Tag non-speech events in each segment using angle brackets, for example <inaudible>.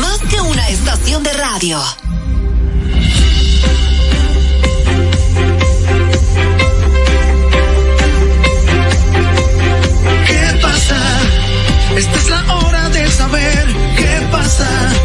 Más que una estación de radio. ¿Qué pasa? Esta es la hora de saber qué pasa.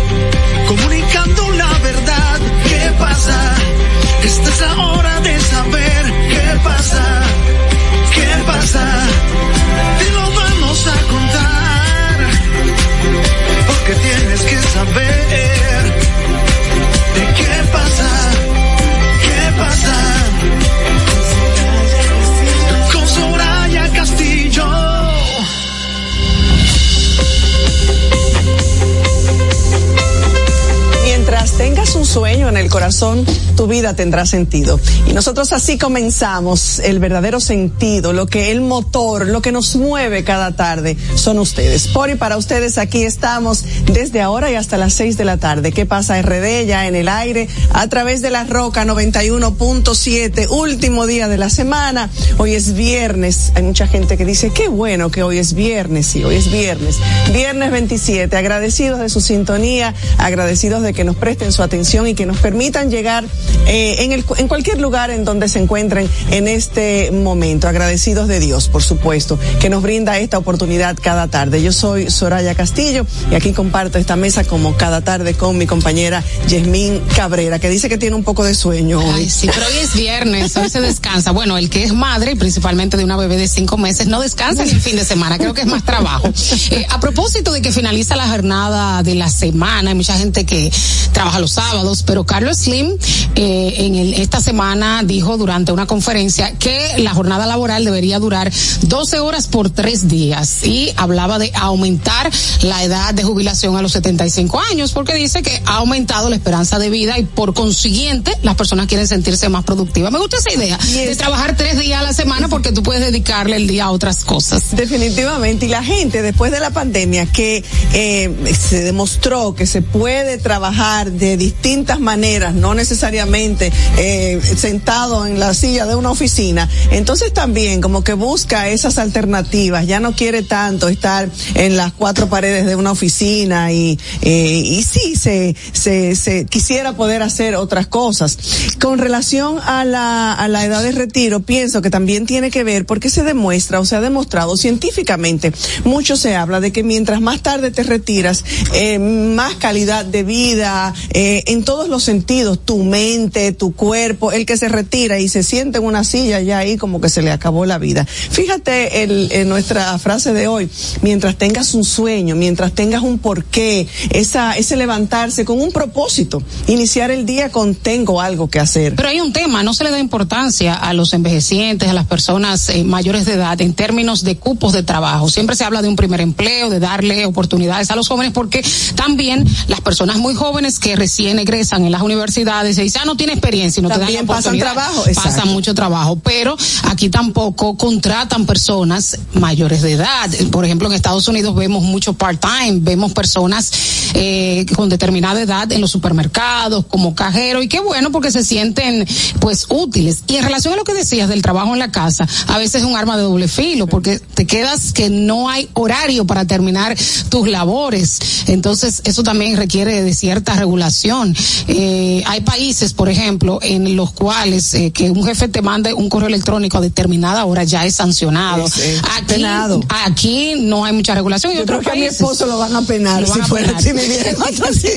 Un sueño en el corazón, tu vida tendrá sentido. Y nosotros así comenzamos el verdadero sentido, lo que el motor, lo que nos mueve cada tarde son ustedes. Por y para ustedes aquí estamos desde ahora y hasta las 6 de la tarde. ¿Qué pasa RD ya en el aire a través de la Roca 91.7, último día de la semana. Hoy es viernes. Hay mucha gente que dice, qué bueno que hoy es viernes. Sí, hoy es viernes. Viernes 27. Agradecidos de su sintonía, agradecidos de que nos presten su atención y que nos permitan llegar eh, en, el, en cualquier lugar en donde se encuentren en este momento. Agradecidos de Dios, por supuesto, que nos brinda esta oportunidad cada tarde. Yo soy Soraya Castillo y aquí comparto esta mesa como cada tarde con mi compañera Yasmín Cabrera, que dice que tiene un poco de sueño hoy. Ay, sí, pero hoy es viernes, hoy se descansa. Bueno, el que es madre, y principalmente de una bebé de cinco meses, no descansa ni el fin de semana, creo que es más trabajo. Eh, a propósito de que finaliza la jornada de la semana, hay mucha gente que trabaja los sábados, pero Carlos Slim eh, en el, esta semana dijo durante una conferencia que la jornada laboral debería durar 12 horas por tres días y hablaba de aumentar la edad de jubilación a los 75 años porque dice que ha aumentado la esperanza de vida y por consiguiente las personas quieren sentirse más productivas. Me gusta esa idea de trabajar tres días a la semana porque tú puedes dedicarle el día a otras cosas. Definitivamente. Y la gente, después de la pandemia, que eh, se demostró que se puede trabajar de distintas maneras, no necesariamente eh, sentado en la silla de una oficina, entonces también como que busca esas alternativas, ya no quiere tanto estar en las cuatro paredes de una oficina y, eh, y sí, se, se, quisiera poder hacer otras cosas. Con relación a la, a la edad de retiro, pienso que también tiene que ver porque se demuestra o se ha demostrado científicamente, mucho se habla de que mientras más tarde te retiras, eh, más calidad de vida, en todos los sentidos, tu mente, tu cuerpo, el que se retira y se siente en una silla ya ahí como que se le acabó la vida. Fíjate en nuestra frase de hoy, mientras tengas un sueño, mientras tengas un porqué, esa, ese levantarse con un propósito, iniciar el día con tengo algo que hacer. Pero hay un tema, no se le da importancia a los envejecientes, a las personas eh, mayores de edad en términos de cupos de trabajo. Siempre se habla de un primer empleo, de darle oportunidades a los jóvenes, porque también las personas muy jóvenes que recién egresan en las universidades y dicen, no tiene experiencia y no También te dan pasan oportunidad. trabajo, Pasan exacto. mucho trabajo, pero aquí tampoco contratan personas mayores de edad. Por ejemplo, en Estados Unidos vemos mucho part-time, vemos personas eh, con determinada edad en los supermercados, como cajero, y qué bueno porque se sienten pues útiles. Y en relación a lo que decías del trabajo en la casa, a veces es un arma de doble filo, porque te quedas que no hay horario para terminar tus labores. Entonces, eso también requiere de cierta regulación. Eh, hay países, por ejemplo, en los cuales eh, que un jefe te mande un correo electrónico a determinada hora ya es sancionado. Es, eh, aquí, penado. aquí no hay mucha regulación. y Yo creo que a mi esposo lo van a penar Lo si a fuera, penar. <laughs> si.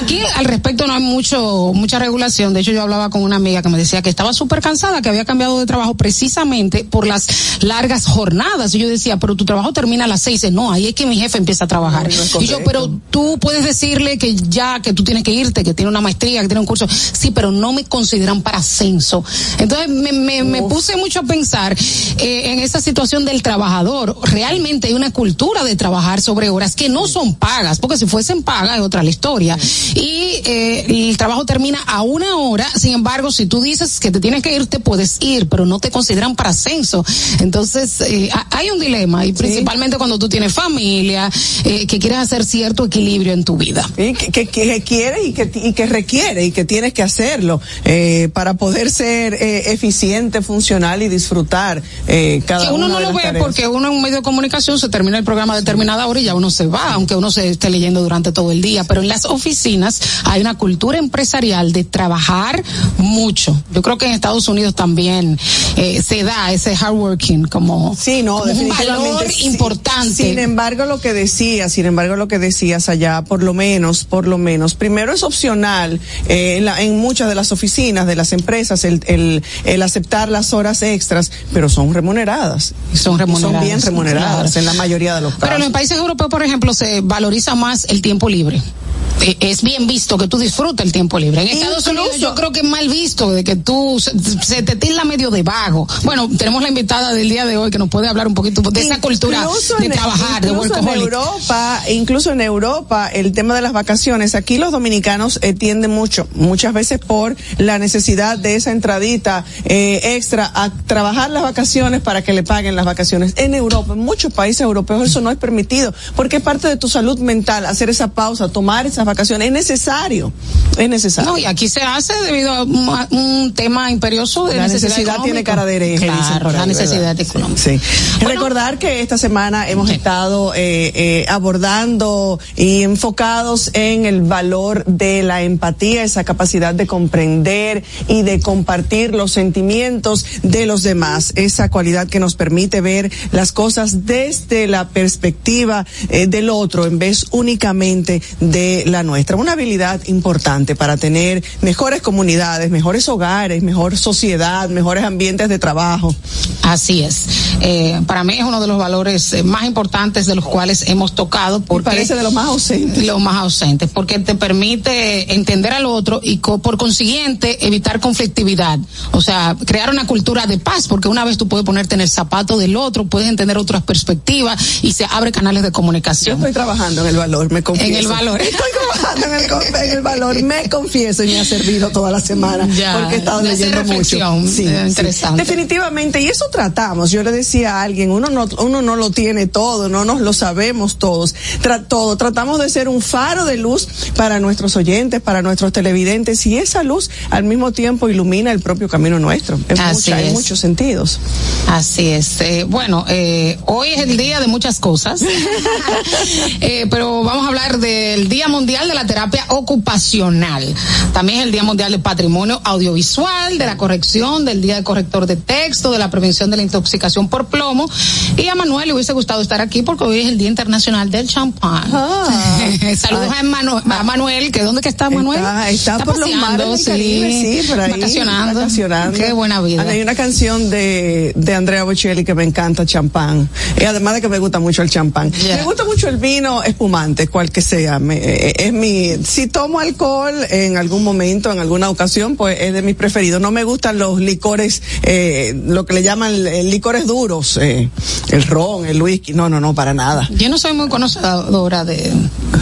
Aquí al respecto no hay mucho mucha regulación. De hecho, yo hablaba con una amiga que me decía que estaba súper cansada, que había cambiado de trabajo precisamente por las largas jornadas. Y yo decía, pero tu trabajo termina a las seis. Y dice, no, ahí es que mi jefe empieza a trabajar. No, no es y yo, pero tú puedes decirle que ya, que tú tienes que irte, que tiene una maestría, que tiene un curso. Sí, pero no me consideran para ascenso. Entonces me, me, me puse mucho a pensar eh, en esa situación del trabajador. Realmente hay una cultura de trabajar sobre horas que no son pagas, porque si fuesen pagas es otra la historia. Y eh, el trabajo termina a una hora, sin embargo, si tú dices que te tienes que ir, te puedes ir, pero no te consideran para ascenso. Entonces, eh, ha- hay un dilema, y principalmente cuando tú tienes familia, eh, que quieres hacer cierto equilibrio en tu vida. Y que, que- que que quiere y que, y que requiere y que tienes que hacerlo eh, para poder ser eh, eficiente, funcional y disfrutar eh, cada que uno no de lo las ve tareas. porque uno en un medio de comunicación se termina el programa a determinada hora y ya uno se va, aunque uno se esté leyendo durante todo el día. Pero en las oficinas hay una cultura empresarial de trabajar mucho. Yo creo que en Estados Unidos también eh, se da ese hard working como, Sí, no, como un valor sí. importante. Sin embargo, lo que decías, sin embargo, lo que decías allá, por lo menos, por lo menos, primero es opcional eh, en, la- en muchas de las oficinas, de las empresas, el, el, el aceptar las horas extras, pero son remuneradas. Son remuneradas, Son bien remuneradas claro. en la mayoría de los Pero en casos. los países europeos, por ejemplo, se valoriza más el tiempo libre. Eh, Es bien visto que tú disfrutas el tiempo libre. En Estados Incluso- Unidos yo creo que es mal visto de que tú se, se te tilda medio de vago. Bueno, tenemos la invitada del día de hoy que nos puede hablar un poquito de esa cultura de en- trabajar, de en. Europa, incluso en Europa, el tema de las vacaciones, aquí los dominicanos eh, tienden mucho, muchas veces por la necesidad de esa entradita eh, extra a trabajar las vacaciones para que le paguen las vacaciones. En Europa, en muchos países europeos eso no es permitido, porque es parte de tu salud mental hacer esa pausa, tomar esas vacaciones, es necesario, es necesario. No, y aquí se hace debido a un, a un tema imperioso de la necesidad, necesidad tiene cara de hereje. Claro, la ahí, necesidad económica. Sí. Bueno, Recordar que esta semana hemos Sí. estado eh, eh, abordando y enfocados en el valor de la empatía, esa capacidad de comprender y de compartir los sentimientos de los demás, esa cualidad que nos permite ver las cosas desde la perspectiva eh, del otro en vez únicamente de la nuestra. Una habilidad importante para tener mejores comunidades, mejores hogares, mejor sociedad, mejores ambientes de trabajo. Así es. Eh, para mí es uno de los valores eh, más importantes de los cuales hemos tocado Me porque parece de los más ausentes. lo más ausentes, porque te permite entender al otro y co- por consiguiente evitar conflictividad. O sea, crear una cultura de paz, porque una vez tú puedes ponerte en el zapato del otro, puedes entender otras perspectivas y se abre canales de Yo comunicación. estoy trabajando en el valor, me confieso. En el valor. Estoy trabajando en el, en el valor, me confieso y me ha servido toda la semana Ya, porque he estado leyendo mucho. eh, interesante. Definitivamente, y eso tratamos. Yo le decía a alguien, uno no, uno no lo tiene todo, no nos lo sabemos todos, tra- todo. Tratamos de ser un faro de luz para nuestros oyentes, para nuestros televidentes y esa luz al mismo tiempo ilumina el propio camino nuestro. En, Así mucha- en es. muchos sentidos. Así es. Eh, bueno, eh, hoy es el día de muchas cosas, <laughs> <laughs> Eh, pero vamos a hablar del Día Mundial de la Terapia Ocupacional. También es el Día Mundial del Patrimonio Audiovisual, de la corrección, del Día del Corrector de Texto, de la prevención de la intoxicación por plomo. Y a Manuel le hubiese gustado estar aquí porque hoy es el Día Internacional del Champán. Ah. <laughs> Saludos a, Emanu- a Manuel, que ¿dónde que está Manuel? Está, está por los mares sí, Caribe, sí, por ahí. Vacacionando. vacacionando. Qué buena vida. Hay una canción de, de Andrea Bocelli que me encanta, champán. Y además de que me gusta mucho el champán. Yeah. Me gusta mucho el vino espumante, cual que sea. Me- eh, es mi, si tomo alcohol en algún momento, en alguna ocasión, pues es de mis preferidos. No me gustan los licores, eh, lo que le llaman eh, licores duros, eh, el ron, el whisky. No, no, no, para nada. Yo no soy muy conocedora de,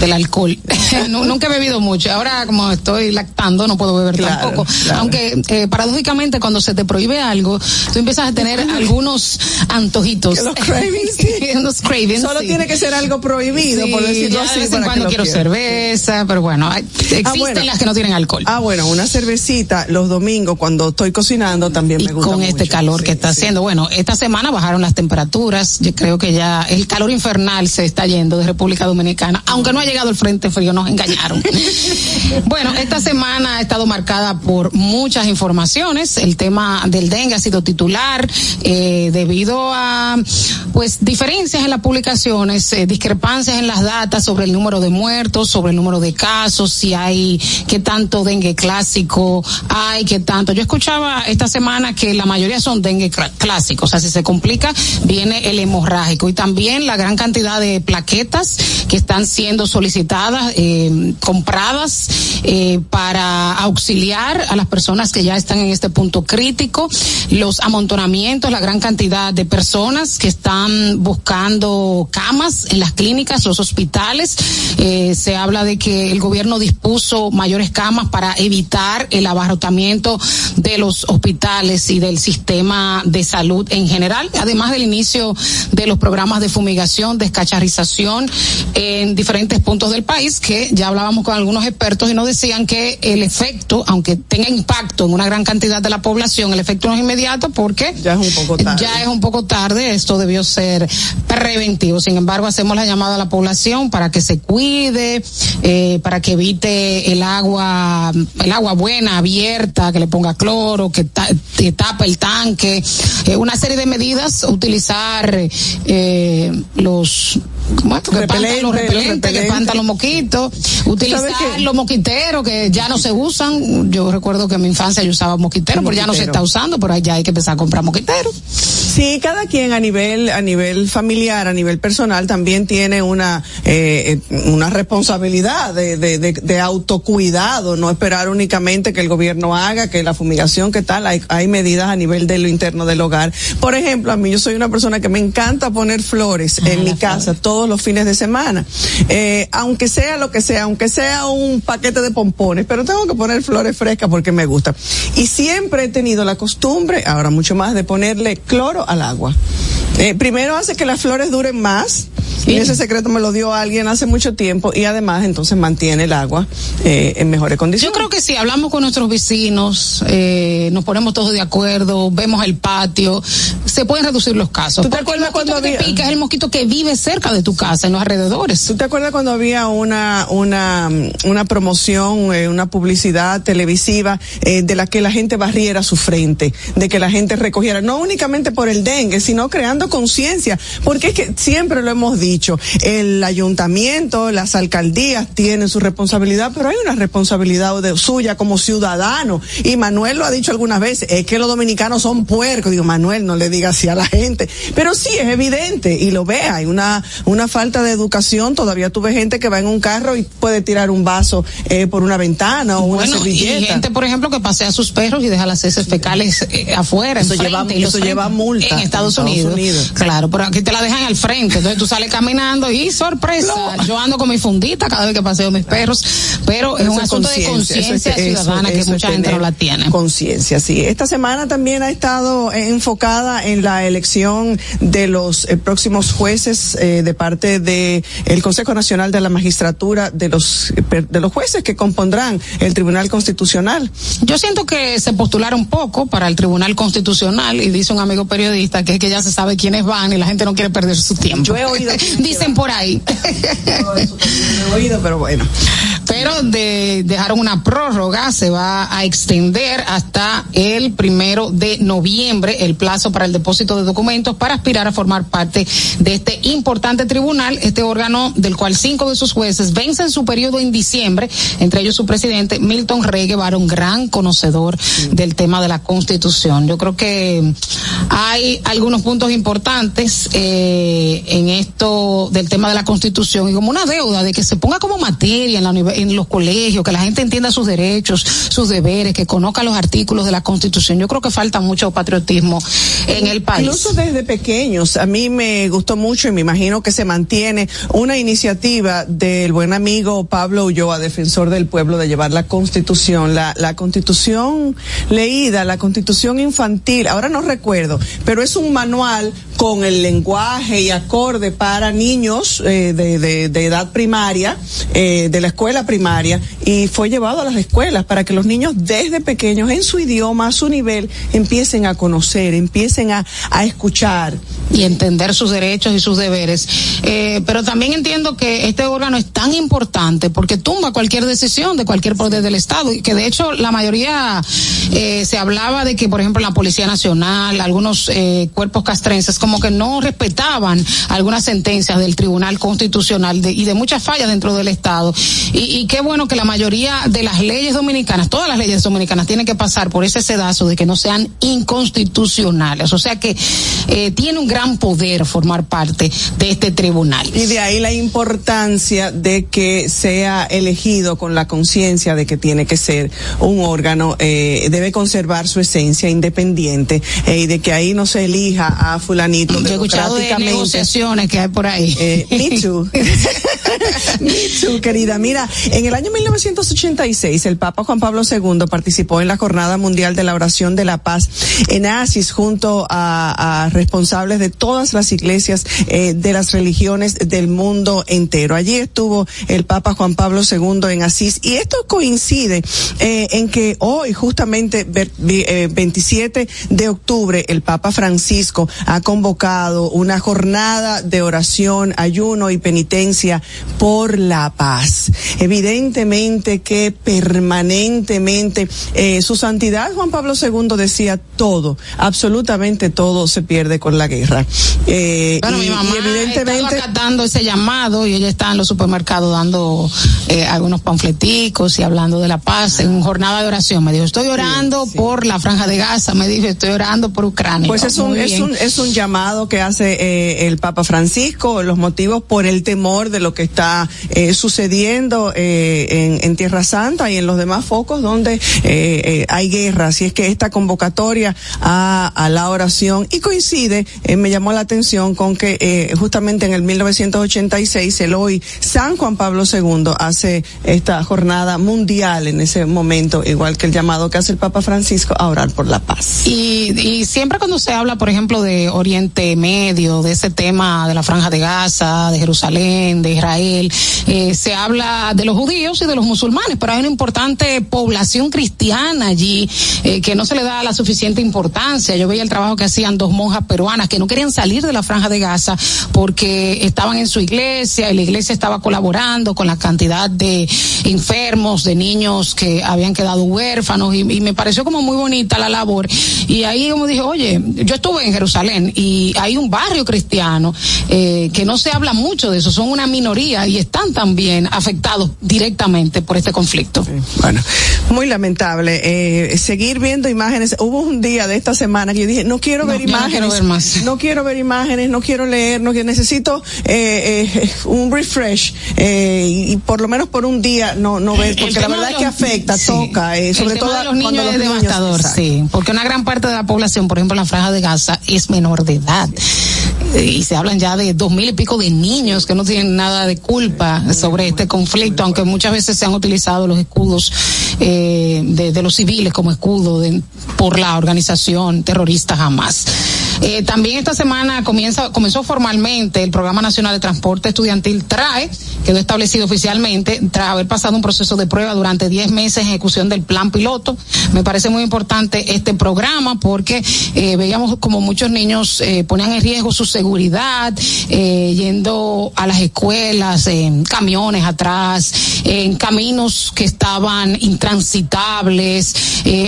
del alcohol. <laughs> Nu- Nunca he bebido mucho. Ahora, como estoy lactando, no puedo beber Claro, tampoco. claro. Aunque, eh, paradójicamente, cuando se te prohíbe algo, tú empiezas a tener <laughs> algunos antojitos. Los <laughs> cravings. <laughs> Unos cravings. Solo sí. tiene que ser algo prohibido, por decirlo así. De vez en cuando quiero cerveza, pero bueno, hay- existen bueno. las que no tienen alcohol. Ah, bueno, una cervecita los domingos cuando estoy cocinando también y me gusta con este calor Sí, que está haciendo. Bueno, esta semana bajaron las temperaturas. Yo creo que ya el calor infernal se está yendo de República Dominicana, aunque no ha llegado el frente frío, nos engañaron. bueno, esta semana ha estado marcada por muchas informaciones. El tema del dengue ha sido titular eh, debido a pues diferencias en las publicaciones, eh, discrepancias en las datas sobre el número de muertos, sobre el número de casos, si hay qué tanto dengue clásico hay, qué tanto. Yo escuchaba esta semana que la mayoría son dengue cl- clásicos, o sea, si se complica viene el hemorrágico y también la gran cantidad de plaquetas que están siendo solicitadas, eh, compradas eh, para auxiliar a las personas que ya están en este punto crítico, los amontonamientos, la gran cantidad de personas que están buscando camas en las clínicas, los hospitales. Eh, se habla de que el gobierno dispuso mayores camas para evitar el abarrotamiento de los hospitales y del sistema de salud en general, además del inicio de los programas de fumigación, descacharización en diferentes puntos del país, que ya hablábamos con algunos expertos y nos decían que el efecto, aunque tenga impacto en una gran cantidad de la población, el efecto no es inmediato porque ya es un poco tarde. Ya es un poco tarde, esto debió ser preventivo. Sin embargo, hacemos la llamada a la población para que se cuide, eh, para que evite el agua, el agua buena, abierta, que le ponga cloro, que, tape el tanque, eh, una serie de medidas, utilizar eh, los ¿cómo que repelente, los repelentes, que espantan los moquitos, utilizar los moquiteros que ya no se usan. Yo recuerdo que en mi infancia yo usaba moquiteros, pero ya no se está usando, pero ya hay que empezar a comprar moquiteros. Sí, cada quien a nivel a nivel familiar, a nivel personal también tiene una eh, una responsabilidad de, de, de, de, autocuidado, no esperar únicamente que el gobierno haga, que la fumigación, que tal, hay, hay medidas a nivel de lo interno del hogar. Por ejemplo, a mí yo soy una persona que me encanta poner flores ah, en mi casa los fines de semana, eh, aunque sea lo que sea, aunque sea un paquete de pompones, pero tengo que poner flores frescas porque me gusta. Y siempre he tenido la costumbre, ahora mucho más, de ponerle cloro al agua. Eh, primero hace que las flores duren más. Y ese secreto me lo dio alguien hace mucho tiempo y además entonces mantiene el agua eh, en mejores condiciones. Yo creo que si hablamos con nuestros vecinos, eh, nos ponemos todos de acuerdo, vemos el patio, se pueden reducir los casos. ¿Tú te acuerdas cuando había... pica es el mosquito que vive cerca de tu casa, en los alrededores? ¿Tú te acuerdas cuando había una una una promoción, eh, una publicidad televisiva eh, de la que la gente barriera su frente, de que la gente recogiera no únicamente por el dengue, sino creando conciencia, porque es que siempre lo hemos dicho, el ayuntamiento, las alcaldías tienen su responsabilidad, pero hay una responsabilidad de, suya como ciudadano. Y Manuel lo ha dicho algunas veces, es que los dominicanos son puercos. Digo, Manuel, no le diga así a la gente. Pero sí, es evidente, y lo ve, hay una, una falta de educación. Todavía tuve gente que va en un carro y puede tirar un vaso eh, por una ventana o una servilleta. Y gente, por ejemplo, que pasea a sus perros y deja las heces fecales eh, afuera. Eso, lleva, eso lleva multa. En Estados, Unidos. Claro, pero aquí te la dejan al frente. Entonces tú sales caminando y sorpresa, yo ando con mi fundita cada vez que paseo mis perros, pero es un asunto de conciencia ciudadana que mucha gente no la tiene. Conciencia, sí. Esta semana también ha estado enfocada en la elección de los eh, próximos jueces eh, de parte de el Consejo Nacional de la Magistratura de los de los jueces que compondrán el Tribunal Constitucional. Yo siento que se postularon poco para el Tribunal Constitucional y dice un amigo periodista que es que ya se sabe quiénes van y la gente no quiere perder su tiempo. Yo he oído. <laughs> Dicen por ahí. he oído, pero bueno. Pero de, dejaron una prórroga, se va a extender hasta el primero de noviembre el plazo para el depósito de documentos para aspirar a formar parte de este importante tribunal, este órgano del cual cinco de sus jueces vencen su periodo en diciembre, entre ellos su presidente Milton Rey Guevara, un gran conocedor del tema de la Constitución. Yo creo que hay algunos puntos importantes eh, en esto del tema de la Constitución y como una deuda de que se ponga como materia en, la, en los colegios, que la gente entienda sus derechos, sus deberes, que conozca los artículos de la Constitución. Yo creo que falta mucho patriotismo en el país. Incluso desde pequeños, a mí me gustó mucho y me imagino que se mantiene una iniciativa del buen amigo Pablo Ulloa, defensor del pueblo, de llevar la Constitución, la, la Constitución leída, la Constitución infantil, ahora no recuerdo, pero es un manual con el lenguaje y acorde para niños eh, de, edad primaria, eh, de la escuela primaria, y fue llevado a las escuelas para que los niños desde pequeños en su idioma, a su nivel, empiecen a conocer, empiecen a, a escuchar. Y entender sus derechos y sus deberes. Eh, pero también entiendo que este órgano es tan importante porque tumba cualquier decisión de cualquier poder del Estado, y que de hecho la mayoría eh, se hablaba de que, por ejemplo, la Policía Nacional, algunos cuerpos castrenses, como que no respetaban algunas sentencias del Tribunal Constitucional y de muchas fallas dentro del Estado. Y, y, qué bueno que la mayoría de las leyes dominicanas, todas las leyes dominicanas, tienen que pasar por ese sedazo de que no sean inconstitucionales. O sea que eh, tiene un gran poder formar parte de este tribunal. Y de ahí la importancia de que sea elegido con la conciencia de que tiene que ser un órgano, eh, debe conservar su esencia independiente eh, y de que ahí no se elija a fulanito Yo he escuchado de negociaciones que hay por ahí. Eh, me too. <laughs> me too, querida. Mira, En el año 1986, el Papa Juan Pablo II participó en la Jornada Mundial de la Oración de la Paz en Asis junto a, a responsables de todas las iglesias eh, de las religiones del mundo entero. Allí estuvo el Papa Juan Pablo II en Asís y esto coincide eh, en que hoy, justamente 27 de octubre, el Papa Francisco ha convocado una jornada de oración, ayuno y penitencia por la paz. Evidentemente que permanentemente eh, su santidad Juan Pablo II decía todo, absolutamente todo se pierde con la guerra. Eh, bueno, y, mi mamá y evidentemente dando ese llamado y ella está en los supermercados dando eh, algunos panfleticos y hablando de la paz en una jornada de oración. Me dijo, estoy orando sí, sí. por la franja de Gaza, me dijo, estoy orando por Ucrania. Pues es un, es un, es un llamado que hace eh, el Papa Francisco, los motivos por el temor de lo que está eh, sucediendo eh, en, Tierra Santa y en los demás focos donde eh, hay guerra. Así es que esta convocatoria a, la oración y coincide, me llamó la atención con que justamente en el 1986 el hoy San Juan Pablo II hace esta jornada mundial en ese momento, igual que el llamado que hace el Papa Francisco a orar por la paz. Y siempre cuando se habla, por ejemplo, de Oriente Medio, de ese tema de la Franja de Gaza, de Jerusalén, de Israel, eh, se habla de los judíos y de los musulmanes, pero hay una importante población cristiana allí eh, que no se le da la suficiente importancia. Yo veía el trabajo que hacían dos monjas peruanas que no querían salir de la Franja de Gaza porque estaban en su iglesia y la iglesia estaba colaborando con la cantidad de enfermos, de niños que habían quedado huérfanos y, me pareció como muy bonita la labor. Y ahí como dije, oye, yo estuve en Jerusalén y hay un barrio cristiano eh, que no se habla mucho de eso, son una minoría y están también afectados directamente por este conflicto. Sí, bueno, muy lamentable. Eh, seguir viendo imágenes. Hubo un día de esta semana que yo dije, no quiero no, ver imágenes. No quiero ver más. <laughs> No quiero ver imágenes, no quiero leer, no quiero, necesito eh, un refresh y, y, por lo menos por un día no, no ver, porque la verdad es que afecta, sí. toca, sobre todo de los niños es devastador, niños, sí, porque una gran parte de la población, por ejemplo, la franja de Gaza es menor de edad y se hablan ya de dos mil y pico de niños que no tienen nada de culpa sobre este conflicto, aunque muchas veces se han utilizado los escudos eh, de, de, los civiles como escudo de, por la organización terrorista Hamas. Eh, también esta semana comienza, comenzó formalmente el Programa Nacional de Transporte Estudiantil TRAE, quedó establecido oficialmente tras haber pasado un proceso de prueba durante 10 meses en ejecución del plan piloto. Me parece muy importante este programa porque eh, veíamos como muchos niños eh, ponían en riesgo su seguridad, eh, yendo a las escuelas, en camiones atrás, en caminos que estaban intransitables,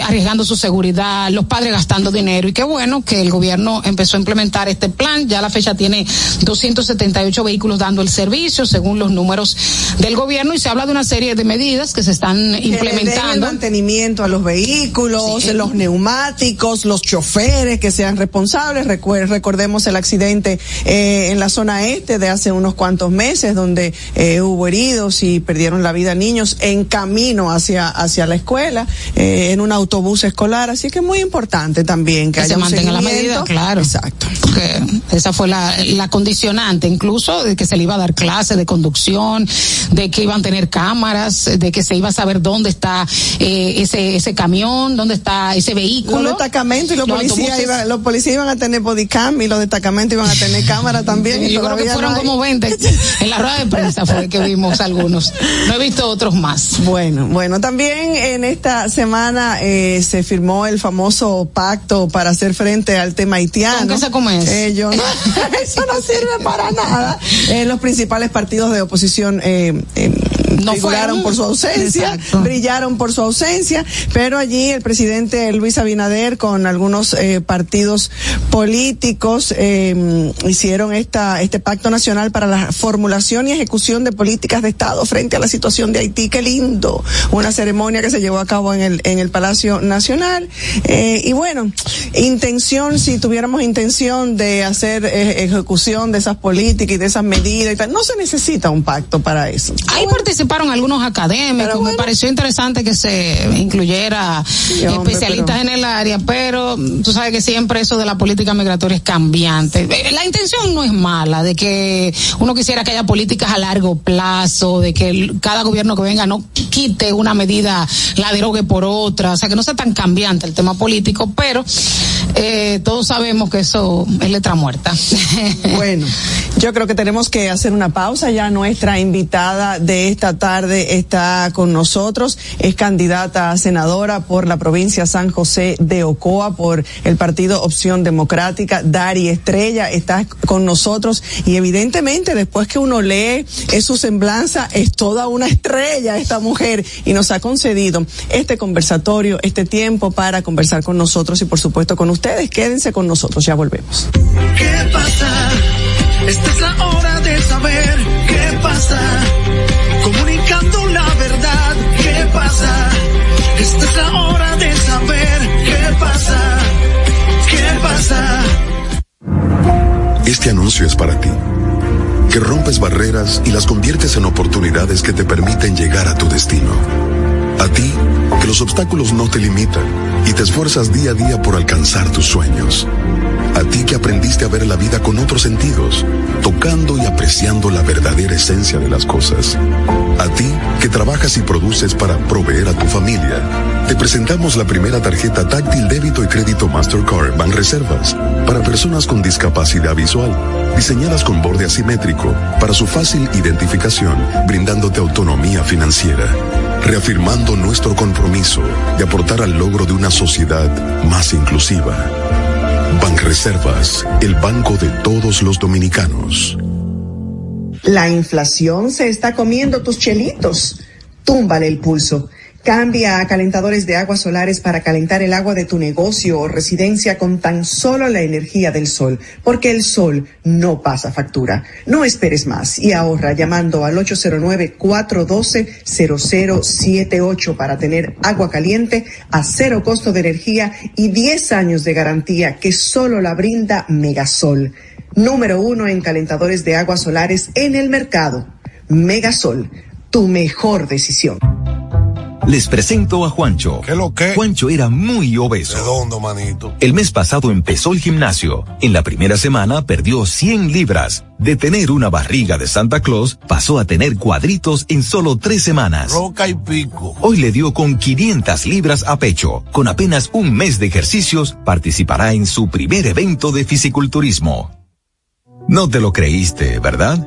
arriesgando su seguridad, los padres gastando dinero. Y qué bueno que el gobierno empezó a implementar este plan. Ya la fecha tiene 278 vehículos dando el servicio, según los números del gobierno, y se habla de una serie de medidas que se están que implementando. el mantenimiento a los vehículos, sí. los neumáticos, los choferes que sean responsables. Recordemos el accidente eh, en la zona este de hace unos cuantos meses, donde eh, hubo heridos y perdieron la vida niños en camino hacia, hacia la escuela, eh, en un autobús escolar. Así que es muy importante también que, que haya se mantenga la medida, claro. Exacto. Porque esa fue la, la condicionante, incluso de que se le iba a dar clase de conducción, de que iban a tener cámaras, de que se iba a saber dónde está eh, ese, ese camión, dónde está ese vehículo. Los destacamentos y los, los policías, iban, los policías iban a tener bodycam y los destacamentos iban a tener cámara también. Yo creo que fueron no como 20. En la rueda de prensa fue que vimos algunos. No he visto otros más. Bueno, bueno, también en esta semana eh, se firmó el famoso pacto para hacer frente al tema haitiano. ¿Con qué se come eso? Eh, yo no, <laughs> eso no sirve para nada. Eh, los principales partidos de oposición eh, no figuraron por su ausencia, Exacto. brillaron por su ausencia, pero allí el presidente Luis Abinader con algunos eh, partidos políticos eh, hicieron esta este pacto nacional para la formulación y ejecución de políticas de Estado frente a la situación de Haití. Qué lindo, una ceremonia que se llevó a cabo en el en el Palacio Nacional eh, y bueno, intención si tuviéramos intención de hacer eh, ejecución de esas políticas y de esas medidas y tal, no se necesita un pacto para eso. Hay participación participaron algunos académicos, me pareció interesante que se incluyera especialistas en el área, pero tú sabes que siempre eso de la política migratoria es cambiante. La intención no es mala, de que uno quisiera que haya políticas a largo plazo, de que cada gobierno que venga no quite una medida, la derogue por otra, o sea, que no sea tan cambiante el tema político, pero eh, todos sabemos que eso es letra muerta. <laughs> bueno, yo creo que tenemos que hacer una pausa. Ya nuestra invitada de esta tarde está con nosotros. Es candidata a senadora por la provincia San José de Ocoa por el partido Opción Democrática. Dari Estrella está con nosotros y evidentemente después que uno lee es su semblanza, es toda una estrella esta mujer y nos ha concedido este conversatorio, este tiempo para conversar con nosotros y por supuesto con ustedes. Quédense con nosotros, ya volvemos. ¿Qué pasa? Esta es la hora de saber qué pasa. Comunicando la verdad, ¿qué pasa? Esta es la hora de saber qué pasa. ¿Qué pasa? Este anuncio es para ti, que rompes barreras y las conviertes en oportunidades que te permiten llegar a tu destino. A ti, que los obstáculos no te limitan y te esfuerzas día a día por alcanzar tus sueños. A ti que aprendiste a ver la vida con otros sentidos, tocando y apreciando la verdadera esencia de las cosas. A ti que trabajas y produces para proveer a tu familia. Te presentamos la primera tarjeta táctil débito y crédito Mastercard Reservas para personas con discapacidad visual, diseñadas con borde asimétrico para su fácil identificación, brindándote autonomía financiera reafirmando nuestro compromiso de aportar al logro de una sociedad más inclusiva. Banreservas, el banco de todos los dominicanos. La inflación se está comiendo tus chelitos. Túmbale el pulso. Cambia a calentadores de aguas solares para calentar el agua de tu negocio o residencia con tan solo la energía del sol, porque el sol no pasa factura. No esperes más y ahorra llamando al 809-412-0078 para tener agua caliente a cero costo de energía y 10 años de garantía que solo la brinda Megasol. Número uno en calentadores de aguas solares en el mercado. Megasol, tu mejor decisión. Les presento a Juancho. ¿Qué lo que? Juancho era muy obeso. Redondo, manito. El mes pasado empezó el gimnasio. En la primera semana perdió 100 libras. De tener una barriga de Santa Claus, pasó a tener cuadritos en solo tres semanas. Roca y pico. Hoy le dio con 500 libras a pecho. Con apenas un mes de ejercicios, participará en su primer evento de fisiculturismo. No te lo creíste, ¿verdad?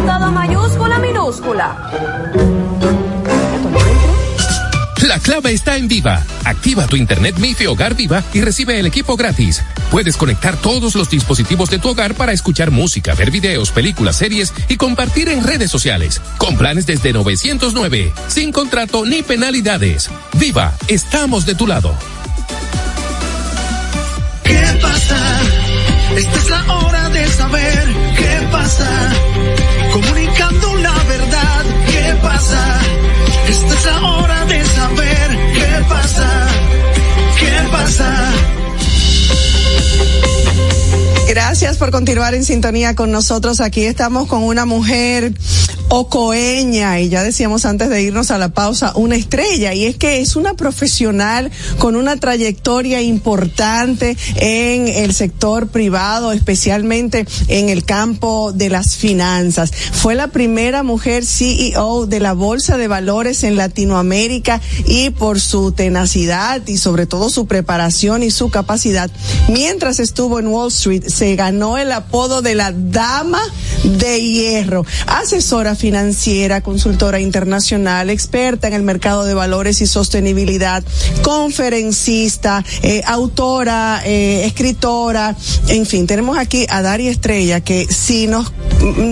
Es todo mayúscula, minúscula. La clave está en Viva. Activa tu internet MIFI Hogar Viva y recibe el equipo gratis. Puedes conectar todos los dispositivos de tu hogar para escuchar música, ver videos, películas, series y compartir en redes sociales. Con planes desde 909, sin contrato ni penalidades. Viva, estamos de tu lado. ¿Qué pasa? Esta es la hora de saber qué pasa. Pasa? Esta es la hora de saber qué pasa. ¿Qué pasa? Gracias por continuar en sintonía con nosotros. Aquí estamos con una mujer ocoeña y ya decíamos antes de irnos a la pausa, una estrella. Y es que es una profesional con una trayectoria importante en el sector privado, especialmente en el campo de las finanzas. Fue la primera mujer CEO de la Bolsa de Valores en Latinoamérica y por su tenacidad y sobre todo su preparación y su capacidad, mientras estuvo en Wall Street, se ganó el apodo de la Dama de Hierro, asesora financiera, consultora internacional, experta en el mercado de valores y sostenibilidad, conferencista, eh, autora, eh, escritora, en fin, tenemos aquí a Dari Estrella que si nos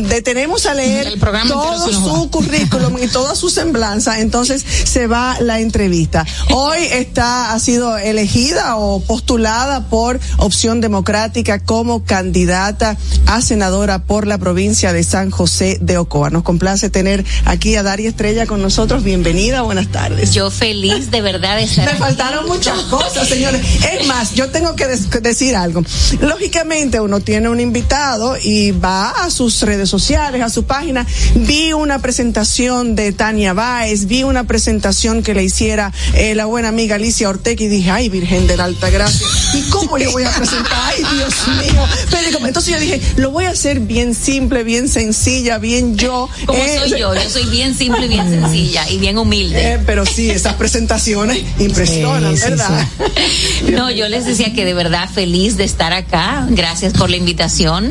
detenemos a leer El programa todo su currículum y toda su semblanza, entonces se va la entrevista. Hoy está, ha sido elegida o postulada por Opción Democrática como candidata a senadora por la provincia de San José de Ocoa. Nos complace tener aquí a Dari Estrella con nosotros. Bienvenida, buenas tardes. Yo feliz de verdad de estar Me aquí. faltaron muchas cosas, señores. Es más, yo tengo que decir algo. Lógicamente, uno tiene un invitado y va a sus redes sociales, a su página. Vi una presentación de Tania Báez, vi una presentación que le hiciera eh, la buena amiga Alicia Ortega y dije, ay, Virgen de la Alta Gracia. ¿Y cómo yo voy a presentar? Ay, Dios mío. Pero entonces yo dije, lo voy a hacer bien simple, bien sencilla, bien yo. Como Eh, soy yo, yo soy bien simple y bien <laughs> sencilla y bien humilde. eh, pero sí, esas presentaciones impresionan, Sí, sí, ¿verdad? <laughs> No, yo les decía que de verdad feliz de estar acá. Gracias por la invitación.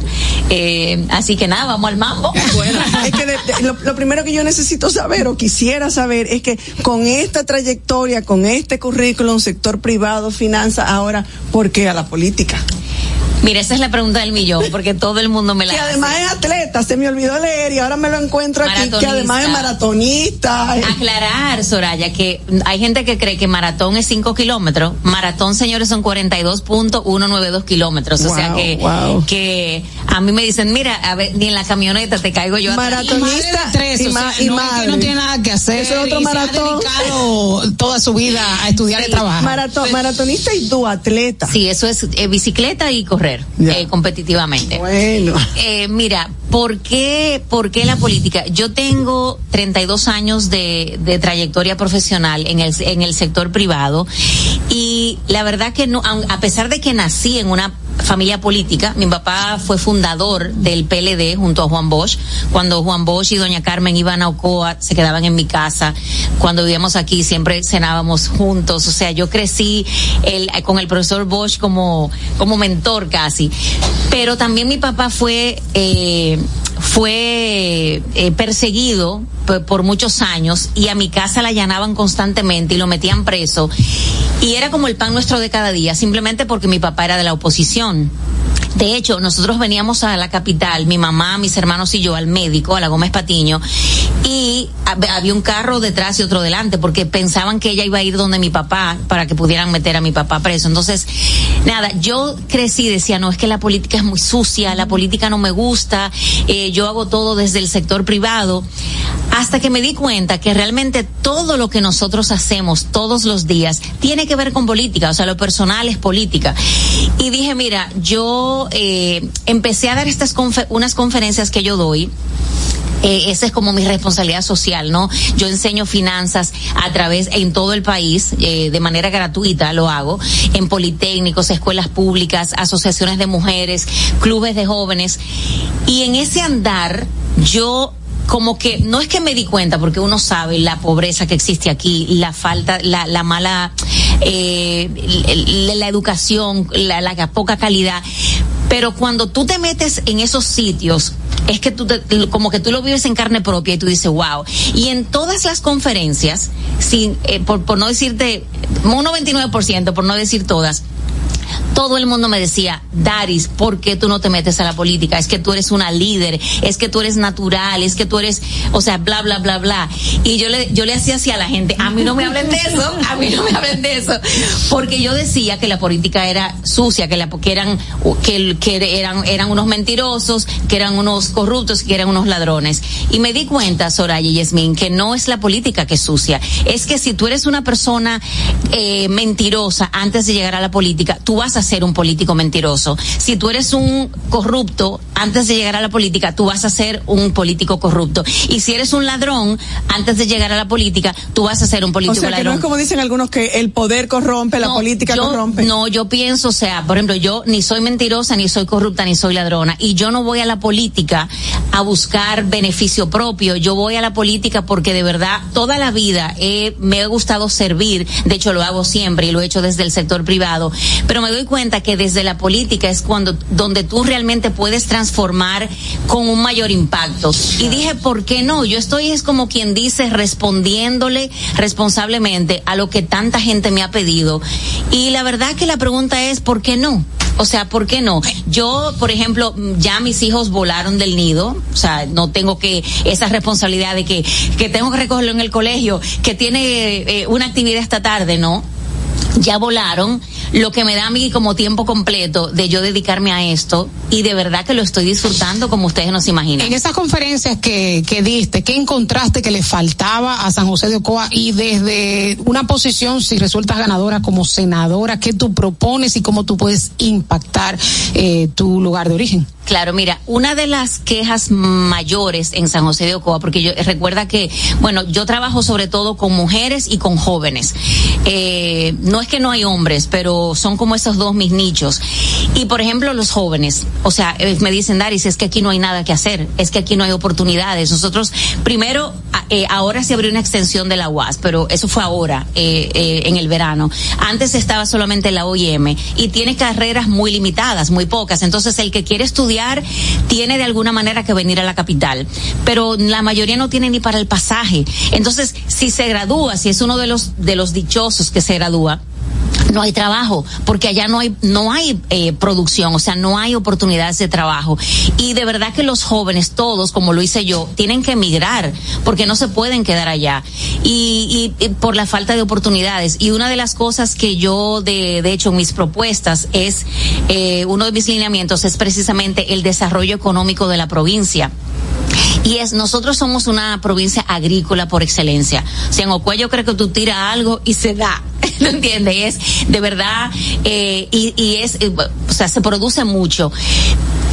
Eh, así que nada, vamos al mambo. Bueno, es que de- de- lo, lo primero que yo necesito saber o quisiera saber es que con esta trayectoria, con este currículum, sector privado, finanzas, ahora, ¿por qué a la política? Mira, esa es la pregunta del millón, porque todo el mundo me la Que hace. además es atleta, se me olvidó leer y ahora me lo encuentro aquí, que además es maratonista. Aclarar, Soraya, que hay gente que cree que maratón es 5 kilómetros. Maratón, señores, son 42.192 kilómetros. o sea Wow, que, wow. que a mí me dicen, mira, a ver, ni en la camioneta te caigo yo. Maratonista Tres, y, o ma- sea, y no, madre. no tiene nada que hacer. Eso es otro y se ha maratón. dedicado toda su vida a estudiar y trabajar. Marato- maratonista y duatleta. Sí, eso es eh, bicicleta y correr eh, competitivamente. Bueno. Eh, mira, ¿por qué, ¿por qué la política? Yo tengo 32 años de, trayectoria profesional en el, en el sector privado y la verdad que no, a pesar de que nací en una familia política, mi papá fue fundador del PLD junto a Juan Bosch. Cuando Juan Bosch y doña Carmen iban a Ocoa, se quedaban en mi casa. Cuando vivíamos aquí siempre cenábamos juntos. O sea, yo crecí con el profesor Bosch como, como mentor casi. Pero también mi papá fue, eh, fue eh, perseguido por muchos años y a mi casa la allanaban constantemente y lo metían preso. Y era como el pan nuestro de cada día, simplemente porque mi papá era de la oposición. De hecho, nosotros veníamos a la capital, mi mamá, mis hermanos y yo, al médico, a la Gómez Patiño, y hab- había un carro detrás y otro delante, porque pensaban que ella iba a ir donde mi papá para que pudieran meter a mi papá preso. Entonces, nada, yo crecí decía, no, es que la política es muy sucia, la política no me gusta, eh, yo hago todo desde el sector privado, hasta que me di cuenta que realmente todo lo que nosotros hacemos todos los días tiene que ver con política, o sea, lo personal es política. Y dije, mira, yo eh, empecé a dar estas unas conferencias que yo doy eh, esa es como mi responsabilidad social, ¿no? Yo enseño finanzas a través, en todo el país, eh, de manera gratuita lo hago, en politécnicos, escuelas públicas, asociaciones de mujeres, clubes de jóvenes. Y en ese andar, yo como que no es que me di cuenta porque uno sabe la pobreza que existe aquí la falta la, la mala eh, la, educación la poca calidad pero cuando tú te metes en esos sitios es que tú te- como que tú lo vives en carne propia y tú dices wow y en todas las conferencias sin eh, por, por no decirte un 99% por no decir todas todo el mundo me decía, Daris, ¿por qué tú no te metes a la política? Es que tú eres una líder, es que tú eres natural, es que tú eres, o sea, bla, bla, bla, bla. Y yo le, yo le hacía así a la gente, a mí no me hablen de eso, a mí no me hablen de eso. Porque yo decía que la política era sucia, que la, que eran, que, que eran, eran unos mentirosos, que eran unos corruptos, que eran unos ladrones. Y me di cuenta, Soraya y Yasmin, que no es la política que es sucia. Es que si tú eres una persona eh, mentirosa antes de llegar a la política, tú vas a ser un político mentiroso. Si tú eres un corrupto antes de llegar a la política, tú vas a ser un político corrupto. Y si eres un ladrón antes de llegar a la política, tú vas a ser un O político sea, que no ladrón. es como dicen algunos que el poder corrompe, la política yo- corrompe. No, yo pienso, o sea, por ejemplo, yo ni soy mentirosa, ni soy corrupta, ni soy ladrona. Y yo no voy a la política a buscar beneficio propio. Yo voy a la política porque de verdad toda la vida he- me ha gustado servir. De hecho, lo hago siempre y lo he hecho desde el sector privado. Pero me doy cuenta que desde la política es cuando donde tú realmente puedes transformar con un mayor impacto. Y dije, ¿por qué no? Yo estoy es como quien dice respondiéndole responsablemente a lo que tanta gente me ha pedido. Y la verdad que la pregunta es, ¿por qué no? O sea, ¿por qué no? Yo, por ejemplo, ya mis hijos volaron del nido, o sea, no tengo que esa responsabilidad de que, que tengo que recogerlo en el colegio, que tiene eh, una actividad esta tarde, ¿no? Ya volaron, lo que me da a mí como tiempo completo de yo dedicarme a esto y de verdad que lo estoy disfrutando como ustedes no se imaginan. En esas conferencias que, que diste, ¿qué encontraste que le faltaba a San José de Ocoa y desde una posición, si resultas ganadora como senadora, qué tú propones y cómo tú puedes impactar eh, tu lugar de origen? Claro, mira, una de las quejas mayores en San José de Ocoa, porque yo recuerda que, bueno, yo trabajo sobre todo con mujeres y con jóvenes. Eh, no es que no hay hombres, pero son como esos dos mis nichos. Y por ejemplo, los jóvenes, o sea, eh, me dicen, Daris, es que aquí no hay nada que hacer, es que aquí no hay oportunidades. Nosotros, primero, eh, ahora se abrió una extensión de la UAS, pero eso fue ahora, eh, en el verano. Antes estaba solamente la OIM y tiene carreras muy limitadas, muy pocas. Entonces, el que quiere estudiar tiene de alguna manera que venir a la capital, pero la mayoría no tiene ni para el pasaje. Entonces, si se gradúa, si es uno de los de los dichosos que se gradúa, no hay trabajo porque allá no hay no hay eh, producción o sea no hay oportunidades de trabajo y de verdad que los jóvenes todos como lo hice yo tienen que emigrar porque no se pueden quedar allá y, y, por la falta de oportunidades y una de las cosas que yo de, de hecho en mis propuestas es eh, uno de mis lineamientos es precisamente el desarrollo económico de la provincia y es nosotros somos una provincia agrícola por excelencia. O sea, en Ocuello creo que tú tiras algo y se da. <laughs> ¿No entiendes? Es de verdad, eh, y, y es, eh, o sea, se produce mucho.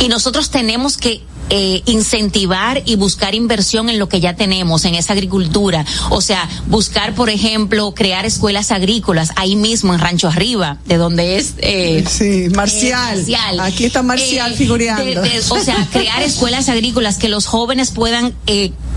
Y nosotros tenemos que eh, incentivar y buscar inversión en lo que ya tenemos, en esa agricultura. O sea, buscar, por ejemplo, crear escuelas agrícolas ahí mismo en Rancho Arriba, de donde es. Eh, sí, Marcial. eh, Marcial. Aquí está Marcial Eh, figureando. de- de- o sea, crear escuelas agrícolas que los jóvenes puedan.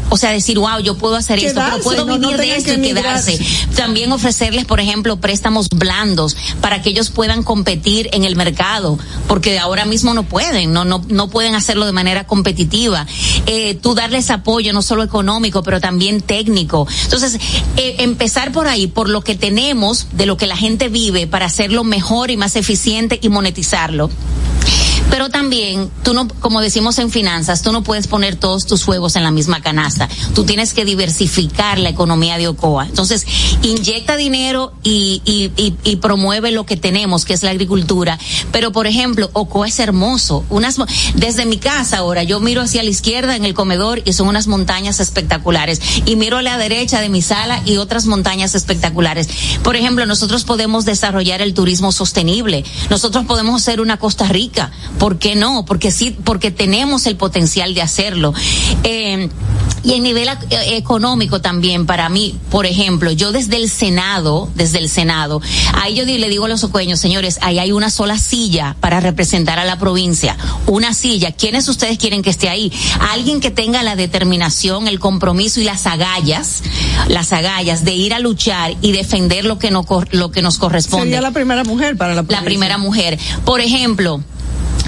O sea, decir, wow, yo puedo hacer esto, pero puedo no- no vivir de esto que y quedarse. También ofrecerles, por ejemplo, préstamos blandos para que ellos puedan competir en el mercado, porque ahora mismo no pueden, no, no, no pueden hacerlo de manera competitiva. Eh, tú darles apoyo, no solo económico, pero también técnico. Entonces, eh, empezar por ahí, por lo que tenemos, de lo que la gente vive, para hacerlo mejor y más eficiente y monetizarlo. Pero también, tú no, como decimos en finanzas, tú no puedes poner todos tus huevos en la misma canasta. Tú tienes que diversificar la economía de Ocoa. Entonces, inyecta dinero y, y, y, promueve lo que tenemos, que es la agricultura. Pero, por ejemplo, Ocoa es hermoso. Unas, desde mi casa ahora, yo miro hacia la izquierda en el comedor y son unas montañas espectaculares. Y miro a la derecha de mi sala y otras montañas espectaculares. Por ejemplo, nosotros podemos desarrollar el turismo sostenible. Nosotros podemos ser una Costa Rica. ¿Por qué no? Porque sí, porque tenemos el potencial de hacerlo. Eh, y en nivel eh, económico también, para mí, por ejemplo, yo desde el Senado, desde el Senado, ahí yo le digo a los ocueños, señores, ahí hay una sola silla para representar a la provincia. Una silla. ¿Quiénes ustedes quieren que esté ahí? Alguien que tenga la determinación, el compromiso y las agallas, las agallas de ir a luchar y defender lo que, no, cor- lo que nos corresponde Sería la primera mujer para la la provincia. primera mujer. Por ejemplo,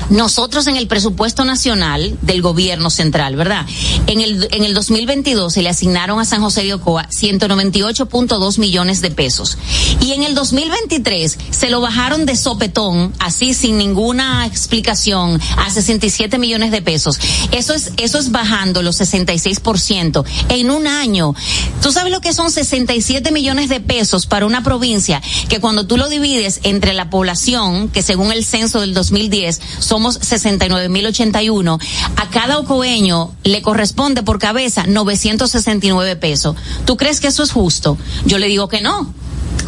nosotros en el presupuesto nacional del gobierno central, ¿verdad? En el, en el 2022 se le asignaron a San José de Ocoa 198.2 millones de pesos. Y en el 2023 se lo bajaron de sopetón, así sin ninguna explicación, a 67 millones de pesos. Eso es, eso es bajando los 66% en un año. ¿Tú sabes lo que son 67 millones de pesos para una provincia que cuando tú lo divides entre la población, que según el censo del 2010 somos 69.081, a cada ocoeño le corresponde por cabeza 969 pesos. ¿Tú crees que eso es justo? Yo le digo que no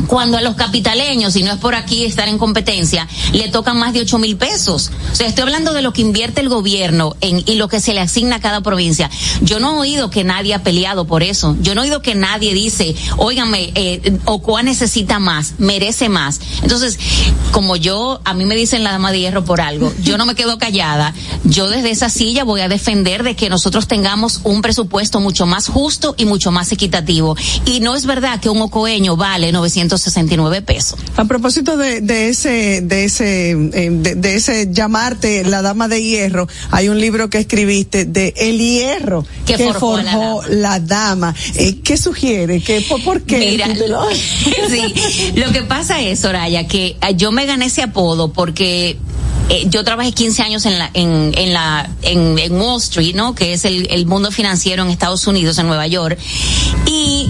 cuando a los capitaleños, y no es por aquí estar en competencia, le tocan más de ocho mil pesos. O sea, estoy hablando de lo que invierte el gobierno en, y lo que se le asigna a cada provincia. Yo no he oído que nadie ha peleado por eso. Yo no he oído que nadie dice, óigame, eh, Ocoa necesita más, merece más. Entonces, como yo, a mí me dicen la dama de hierro por algo, <laughs> yo no me quedo callada. Yo desde esa silla voy a defender de que nosotros tengamos un presupuesto mucho más justo y mucho más equitativo. Y no es verdad que un ocoeño vale 900 269 pesos. A propósito de, de ese, de ese, eh, de, de ese llamarte la dama de hierro, hay un libro que escribiste de el hierro Que que, forjó la dama. Eh, ¿Qué sugiere? ¿Qué, por, por qué? Mira, <laughs> sí, lo que pasa es, Soraya, que eh, yo me gané ese apodo porque eh, yo trabajé 15 años en la en, en la en, en Wall Street, ¿no? Que es el, el mundo financiero en Estados Unidos, en Nueva York, y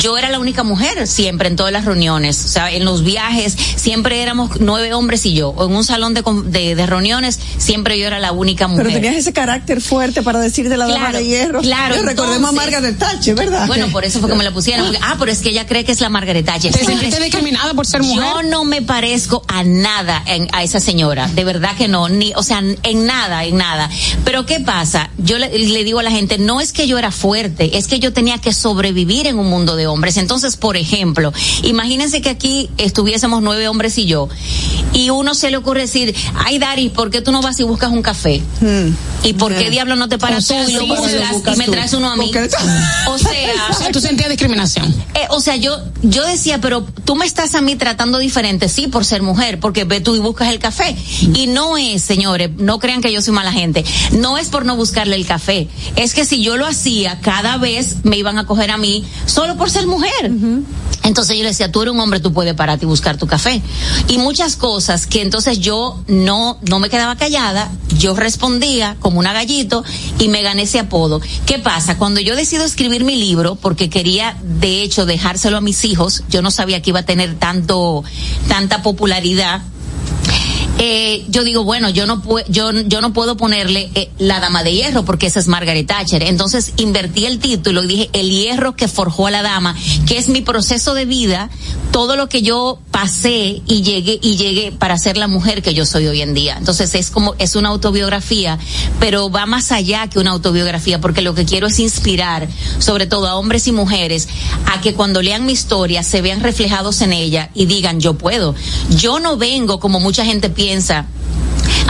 yo era la única mujer siempre en todas las reuniones, o sea, en los viajes siempre éramos nueve hombres y yo, o en un salón de, com- de, de reuniones siempre yo era la única mujer. Pero tenías ese carácter fuerte para decir de la dama Claro, de hierro. claro, Yo recordemos a Margaret Thatcher, ¿verdad? Bueno, por eso fue que me la pusieron. porque- ah, pero es que ella cree que es la Margaret Thatcher. ¿Te sentiste discriminada por ser mujer? Yo no me parezco a nada en- a esa señora, de verdad que no, ni, o sea, en nada, en nada. Pero ¿qué pasa? Yo le, le digo a la gente, no es que yo era fuerte, es que yo tenía que sobrevivir en un mundo de hombres. Entonces, por ejemplo, imagínense que aquí estuviésemos nueve hombres y yo, y uno se le ocurre decir, ay Dari, ¿por qué tú no vas y buscas un café? ¿Y por qué diablo no te paras O sea, tú y lo buscas, y me traes uno a mí? O sea, <laughs> O sea, tú <laughs> sentías discriminación. eh, o sea, yo, yo decía, pero tú me estás a mí tratando diferente, sí, por ser mujer, porque ve tú y buscas el café. Y no es, señores, no crean que yo soy mala gente, no es por no buscarle el café, es que si yo lo hacía, cada vez me iban a coger a mí solo por ser mujer. Entonces yo le decía, tú eres un hombre, tú puedes pararte y buscar tu café. Y muchas cosas que entonces yo no, no me quedaba callada, yo respondía como una gallito y me gané ese apodo. ¿Qué pasa? Cuando yo decido escribir mi libro, porque quería de hecho dejárselo a mis hijos, yo no sabía que iba a tener tanto, tanta popularidad eh, yo digo, bueno, yo no, pue- yo, yo no puedo ponerle eh, la dama de hierro porque esa es Margaret Thatcher. Entonces invertí el título y dije, el hierro que forjó a la dama, que es mi proceso de vida, todo lo que yo pasé y llegué, y llegué para ser la mujer que yo soy hoy en día. Entonces es como, es una autobiografía, pero va más allá que una autobiografía porque lo que quiero es inspirar, sobre todo a hombres y mujeres, a que cuando lean mi historia se vean reflejados en ella y digan, yo puedo. Yo no vengo como mucha gente piensa piensa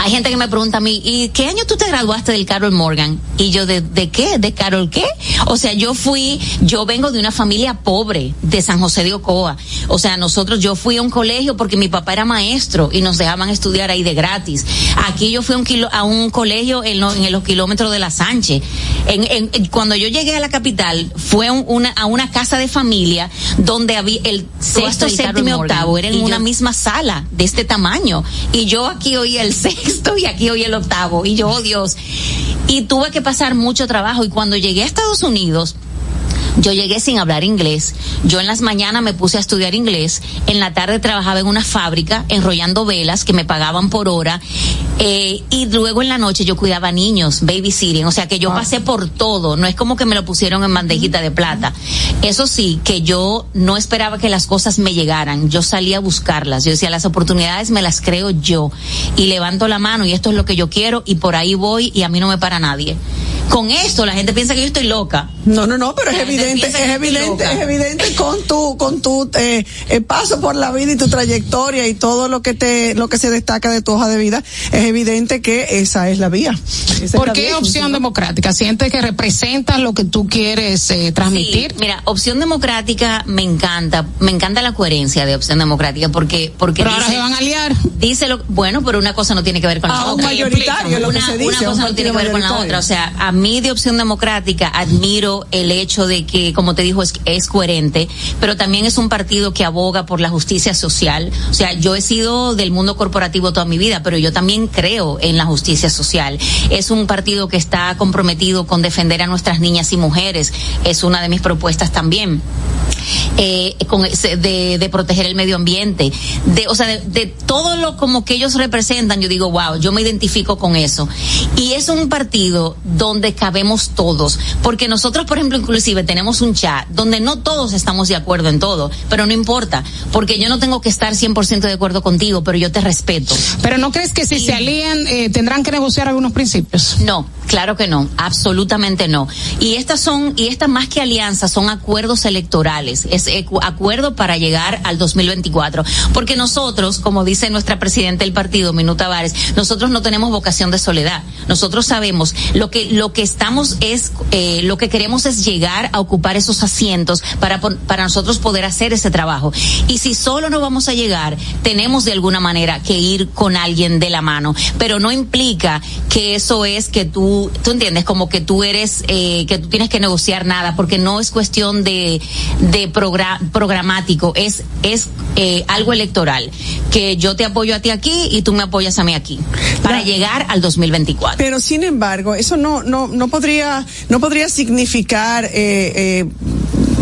hay gente que me pregunta a mí, ¿y qué año tú te graduaste del Carol Morgan? Y yo, ¿de, de qué? ¿De Carol qué? O sea, yo fui, yo vengo de una familia pobre de San José de Ocoa. O sea, nosotros, yo fui a un colegio porque mi papá era maestro y nos dejaban estudiar ahí de gratis. Aquí yo fui a un, kilo- a un colegio en, lo- en los kilómetros de la Sánchez. En, en- cuando yo llegué a la capital, fue a un- una, a una casa de familia donde había el sexto, séptimo y octavo eran en una misma sala de este tamaño. Y yo aquí oí el <laughs> sexto y aquí oí el octavo. Y yo, oh Dios. Y tuve que pasar mucho trabajo. Y cuando llegué a Estados Unidos, yo llegué sin hablar inglés. Yo en las mañanas me puse a estudiar inglés. En la tarde trabajaba en una fábrica enrollando velas que me pagaban por hora. Eh, y luego en la noche yo cuidaba niños, babysitting. O sea que yo pasé por todo. No es como que me lo pusieron en bandejita de plata. Eso sí, que yo no esperaba que las cosas me llegaran. Yo salía a buscarlas. Yo decía, las oportunidades me las creo yo. Y levanto la mano y esto es lo que yo quiero y por ahí voy y a mí no me para nadie. Con esto la gente piensa que yo estoy loca. No, no, no, pero es La evidente, es evidente, es evidente con tu, con tu eh, eh, paso por la vida y tu trayectoria y todo lo que te, lo que se destaca de tu hoja de vida, es evidente que esa es la vía. Esa es ¿Por la qué vía, opción democrática? ¿Sientes que representas lo que tú quieres eh, transmitir? Sí, mira, opción democrática me encanta, me encanta la coherencia de opción democrática porque porque Pero ahora dice, se van a liar. dice lo, bueno, pero una cosa no tiene que ver con la Ah, un otra. mayoritario, lo que una, se dice, una un cosa no tiene que ver con la otra, o sea, a mí de opción democrática admiro el hecho de que como te dijo es, es coherente, pero también es un partido que aboga por la justicia social. O sea, yo he sido del mundo corporativo toda mi vida, pero yo también creo en la justicia social. Es un partido que está comprometido con defender a nuestras niñas y mujeres. Es una de mis propuestas también eh, con de, de proteger el medio ambiente, de, o sea, de, de todo lo como que ellos representan, yo digo, wow, yo me identifico con eso. Y es un partido donde cabemos todos, porque nosotros, por ejemplo, inclusive tenemos un chat donde no todos estamos de acuerdo en todo, pero no importa, porque yo no tengo que estar 100% de acuerdo contigo, pero yo te respeto. Pero ¿no crees que si se alían eh, tendrán que negociar algunos principios? No, claro que no, absolutamente no. Y estas son, y estas más que alianzas, son acuerdos electorales, es acuerdo para llegar al 2024. Porque nosotros, como dice nuestra presidenta del partido, Minuta Tavares, nosotros no tenemos vocación de soledad. Nosotros sabemos lo que, lo que que estamos es, eh, lo que queremos es llegar a ocupar esos asientos para, para nosotros poder hacer ese trabajo. Y si solo no vamos a llegar, tenemos de alguna manera que ir con alguien de la mano, pero no implica que eso es que tú, tú entiendes, como que tú eres, eh, que tú tienes que negociar nada, porque no es cuestión de, de progra- programático, es, es eh, algo electoral, que yo te apoyo a ti aquí y tú me apoyas a mí aquí, para La- llegar al 2024. Pero sin embargo, eso no no no podría no podría significar eh, eh,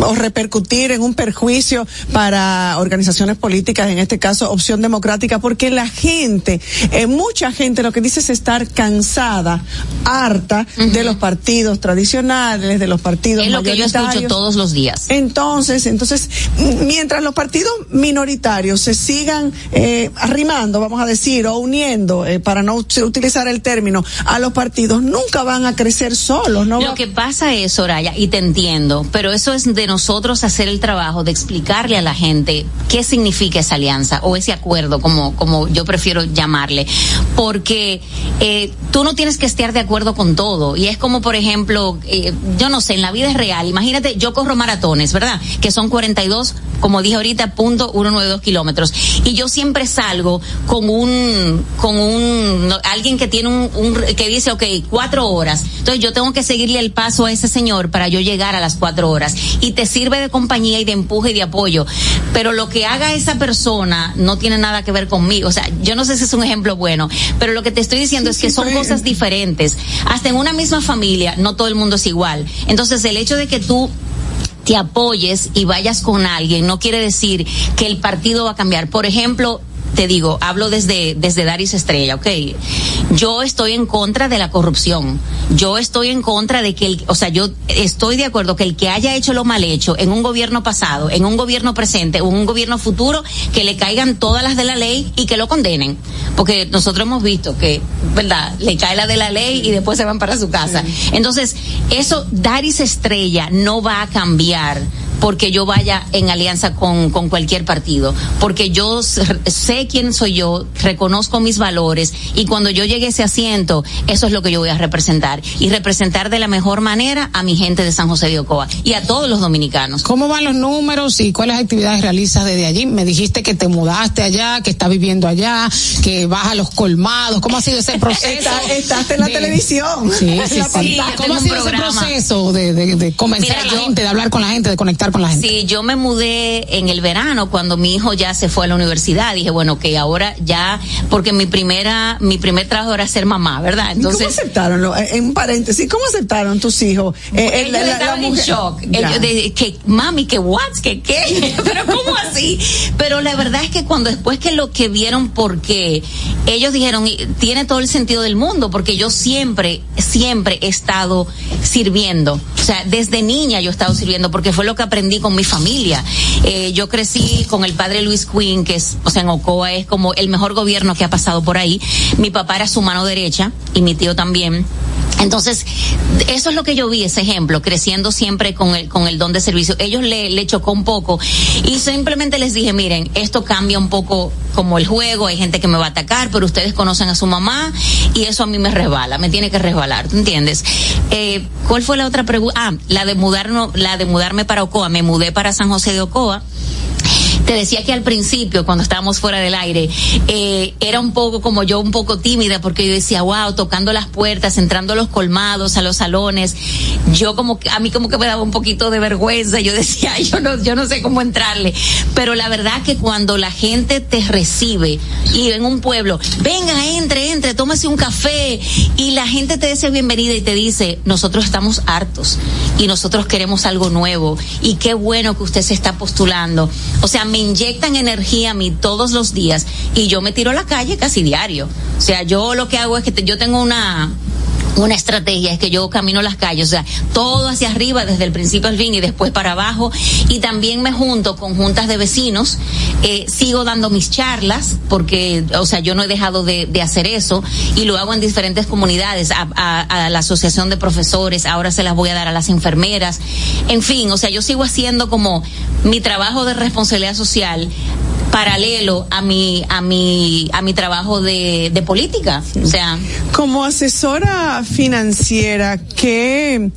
o repercutir en un perjuicio para organizaciones políticas, en este caso Opción Democrática, porque la gente, eh, mucha gente lo que dice es estar cansada, harta de los partidos tradicionales, de los partidos Es lo que yo escucho todos los días. Entonces, entonces, mientras los partidos minoritarios se sigan eh, arrimando, vamos a decir, o uniendo, eh, para no ut- utilizar el término, a los partidos, nunca van a crecer solos, ¿no? Lo va- que pasa es, Soraya, y te entiendo, pero eso es de nosotros hacer el trabajo de explicarle a la gente qué significa esa alianza o ese acuerdo, como, como yo prefiero llamarle, porque eh, tú no tienes que estar de acuerdo con todo. Y es como, por ejemplo, eh, yo no sé, en la vida es real. Imagínate, yo corro maratones, ¿verdad? Que son 42, como dije ahorita, punto 192 kilómetros. Y yo siempre salgo con un, con un, alguien que tiene un, un, que dice, ok, cuatro horas. Entonces yo tengo que seguirle el paso a ese señor para yo llegar a las cuatro horas. Y te sirve de compañía y de empuje y de apoyo. Pero lo que haga esa persona no tiene nada que ver conmigo. O sea, yo no sé si es un ejemplo bueno, pero lo que te estoy diciendo es que son cosas diferentes. Hasta en una misma familia, no todo el mundo es igual. Entonces el hecho de que tú te apoyes y vayas con alguien no quiere decir que el partido va a cambiar. Por ejemplo, te digo, hablo desde, desde Daris Estrella, ok. Yo estoy en contra de la corrupción. Yo estoy en contra de que el, o sea, yo estoy de acuerdo que el que haya hecho lo mal hecho en un gobierno pasado, en un gobierno presente o en un gobierno futuro, que le caigan todas las de la ley y que lo condenen. Porque nosotros hemos visto que, ¿verdad? Le cae la de la ley y después se van para su casa. Entonces, eso, Daris Estrella no va a cambiar porque yo vaya en alianza con, con cualquier partido, porque yo sé quién soy yo, reconozco mis valores y cuando yo llegue a ese asiento, eso es lo que yo voy a representar y representar de la mejor manera a mi gente de San José de Ocoa y a todos los dominicanos. ¿Cómo van los números y cuáles actividades realizas desde allí? Me dijiste que te mudaste allá, que estás viviendo allá, que vas a los colmados. ¿Cómo ha sido ese <laughs> proceso? Está- estás en la de- televisión. Sí, sí, sí. ¿Cómo ha sido ese proceso de, de, de convencer Mira, a la yo- gente, de hablar con la gente, de conectar con la gente? Sí, yo me mudé en el verano cuando mi hijo ya se fue a la universidad. Dije, bueno, que ahora ya, porque mi primera, mi primer trabajo era ser mamá, ¿verdad? ¿Y ¿Cómo Entonces, aceptaron? eh, En paréntesis, ¿cómo aceptaron tus hijos? Eh, eh, ellos la- la- la estaban en shock. Ellos de, que, mami, que what, que qué, <laughs> pero ¿cómo así? Pero la verdad es que cuando después que lo que vieron por qué, ellos dijeron, tiene todo el sentido del mundo, porque yo siempre, siempre he estado sirviendo. O sea, desde niña yo he estado sirviendo, porque fue lo que aprendí con mi familia. Eh, yo crecí con el padre Luis Quinn, que es, o sea, en Ocoa es como el mejor gobierno que ha pasado por ahí. Mi papá era su mano derecha y mi tío también. Entonces, eso es lo que yo vi, ese ejemplo, creciendo siempre con el, con el don de servicio. Ellos le, le chocó un poco y simplemente les dije, miren, esto cambia un poco como el juego, hay gente que me va a atacar, pero ustedes conocen a su mamá y eso a mí me resbala, me tiene que resbalar, ¿tú entiendes? Eh, ¿Cuál fue la otra pregunta? Ah, la de mudarnos, la de mudarme para Ocoa, me mudé para San José de Ocoa. Te decía que al principio, cuando estábamos fuera del aire, eh, era un poco como yo, un poco tímida, porque yo decía, wow, tocando las puertas, entrando a los colmados, a los salones, yo como que, a mí como que me daba un poquito de vergüenza, yo <laughs> decía, "Ay, yo no, yo no sé cómo entrarle, pero la verdad que cuando la gente te recibe y en un pueblo, venga, entre, entre, tómese un café, y la gente te dice bienvenida y te dice, nosotros estamos hartos y nosotros queremos algo nuevo, y qué bueno que usted se está postulando, o sea, me inyectan energía a mí todos los días y yo me tiro a la calle casi diario. O sea, yo lo que hago es que te- yo tengo una una estrategia es que yo camino las calles, o sea, todo hacia arriba desde el principio al fin y después para abajo. Y también me junto con juntas de vecinos, eh, sigo dando mis charlas porque, o sea, yo no he dejado de, de hacer eso y lo hago en diferentes comunidades, a, a- a la asociación de profesores, ahora se las voy a dar a las enfermeras, en fin, o sea, yo sigo haciendo como mi trabajo de responsabilidad social paralelo a mi a mi a mi trabajo de, de política. O sea como asesora financiera qué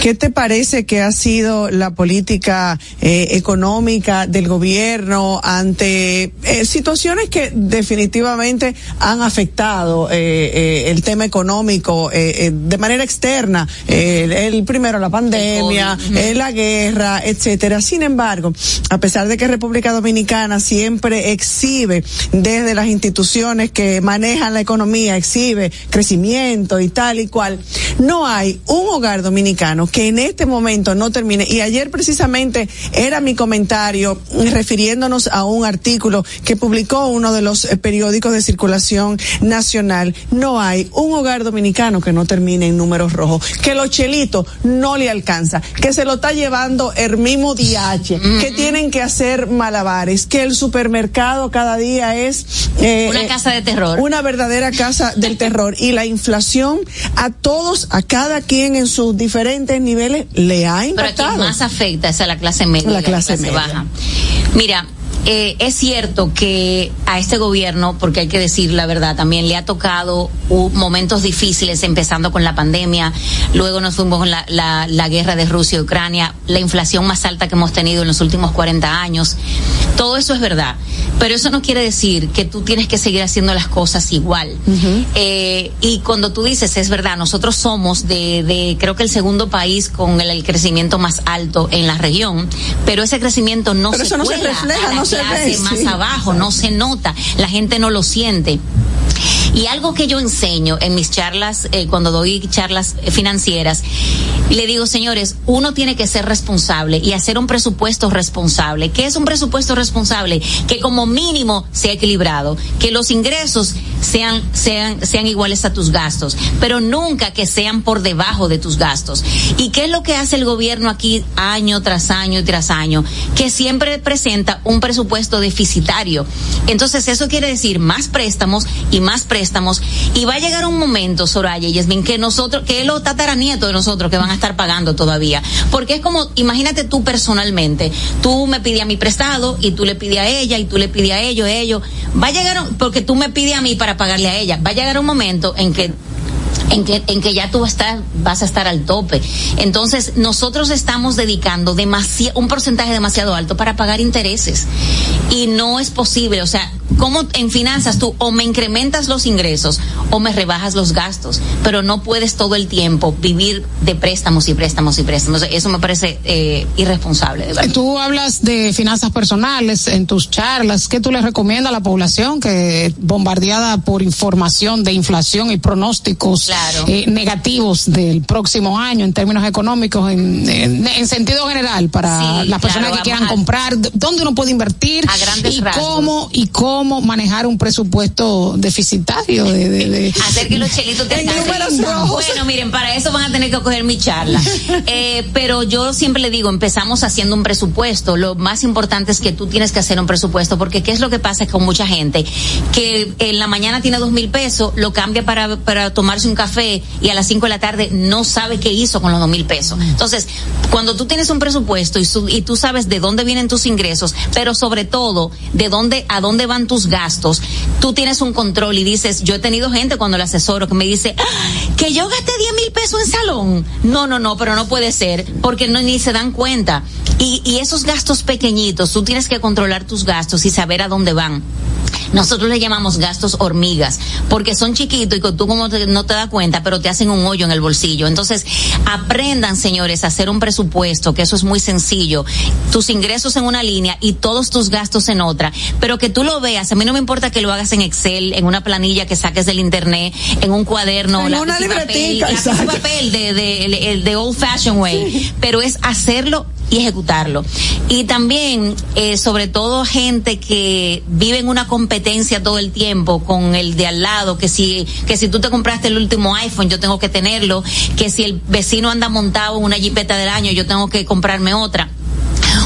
qué te parece que ha sido la política eh, económica del gobierno ante eh, situaciones que definitivamente han afectado eh, eh, el tema económico de manera externa el, el primero la pandemia la guerra etcétera sin embargo a pesar de que República Dominicana siempre exhibe desde las instituciones que manejan la economía, exhibe crecimiento y tal y cual, no hay un hogar dominicano que en este momento no termine. Y ayer precisamente era mi comentario refiriéndonos a un artículo que publicó uno de los eh, periódicos de circulación nacional. No hay un hogar dominicano que no termine en números rojos, que los chelitos no le alcanza, que se lo está llevando el mismo DH, que tienen que hacer malabares, que el supermercado cada día es eh, una eh, casa de terror una verdadera casa del <laughs> terror y la inflación a todos, a cada quien en sus diferentes niveles le ha pero a impactado. quien más afecta es a la clase media La a clase media. baja mira eh, es cierto que a este gobierno, porque hay que decir la verdad, también le ha tocado uh, momentos difíciles, empezando con la pandemia, luego nos fuimos con la, la, la guerra de Rusia y Ucrania, la inflación más alta que hemos tenido en los últimos 40 años. Todo eso es verdad, pero eso no quiere decir que tú tienes que seguir haciendo las cosas igual. Eh, y cuando tú dices, es verdad, nosotros somos de, de creo que el segundo país con el, el crecimiento más alto en la región, pero ese crecimiento no Pero se eso no se refleja, no se clase más abajo, no se nota, la gente no lo siente. Y algo que yo enseño en mis charlas, eh, cuando doy charlas eh, financieras, le digo, señores, uno tiene que ser responsable y hacer un presupuesto responsable. ¿Qué es un presupuesto responsable? Que como mínimo sea equilibrado, que los ingresos sean, sean, sean iguales a tus gastos, pero nunca que sean por debajo de tus gastos. ¿Y qué es lo que hace el gobierno aquí año tras año y tras año? Que siempre presenta un presupuesto deficitario. Entonces eso quiere decir más préstamos y más préstamos y va a llegar un momento, Soraya y Yasmin, que nosotros, que es los tataranietos de nosotros que van a estar pagando todavía. Porque es como, imagínate tú personalmente, tú me pides a mí prestado y tú le pides a ella y tú le pides a ellos, ellos. Va a llegar, porque tú me pides a mí para pagarle a ella, va a llegar un momento en que en que, en que ya tú vas a estar, al tope. Entonces, nosotros estamos dedicando demasi- un porcentaje demasiado alto para pagar intereses. Y no es posible, o sea, como en finanzas tú o me incrementas los ingresos o me rebajas los gastos, pero no puedes todo el tiempo vivir de préstamos y préstamos y préstamos. Eso me parece eh, irresponsable, de verdad. Tú hablas de finanzas personales en tus charlas. ¿Qué tú le recomiendas a la población que bombardeada por información de inflación y pronósticos. Eh, negativos del próximo año en términos económicos, en, en- en sentido general, para Sí, las personas claro, que quieran a- comprar, dónde uno puede invertir A grandes y rasgos. cómo y cómo manejar un presupuesto deficitario de, de- de- hacer que los chelitos <laughs> te. Bueno, miren, para eso van a tener que coger mi charla. <laughs> Eh, pero yo siempre le digo, empezamos haciendo un presupuesto. Lo más importante es que tú tienes que hacer un presupuesto, porque ¿qué es lo que pasa con mucha gente? Que en la mañana tiene dos mil pesos, lo cambia para, para tomarse un café y a las cinco de la tarde no sabe qué hizo con los dos mil pesos. Entonces, cuando tú tienes un presupuesto y, su- y tú sabes de dónde vienen tus ingresos, pero sobre todo de dónde, a dónde van tus gastos, tú tienes un control y dices, yo he tenido gente cuando le asesoro que me dice, "Ah, que yo gasté 10 mil pesos en salón. No, no, no, pero no puede ser, porque no ni se dan cuenta. Y, y esos gastos pequeñitos, tú tienes que controlar tus gastos y saber a dónde van. Nosotros le llamamos gastos hormigas, porque son chiquitos y que tú como te- no te das cuenta, pero te hacen un hoyo en el bolsillo. Entonces, aprendan, señores, a hacer un presupuesto, que eso es muy sencillo. Tus ingresos en una línea y todos tus gastos en otra, pero que tú lo veas. A mí no me importa que lo hagas en Excel, en una planilla que saques del internet, en un cuaderno, En una papel, libretica, exacto. papel de, de, el de old fashioned way, pero es hacerlo y ejecutarlo. Y también, eh, sobre todo gente que vive en una competencia todo el tiempo con el de al lado, que si, que si tú te compraste el último iPhone, yo tengo que tenerlo, que si el vecino anda montado en una jipeta del año, yo tengo que comprarme otra.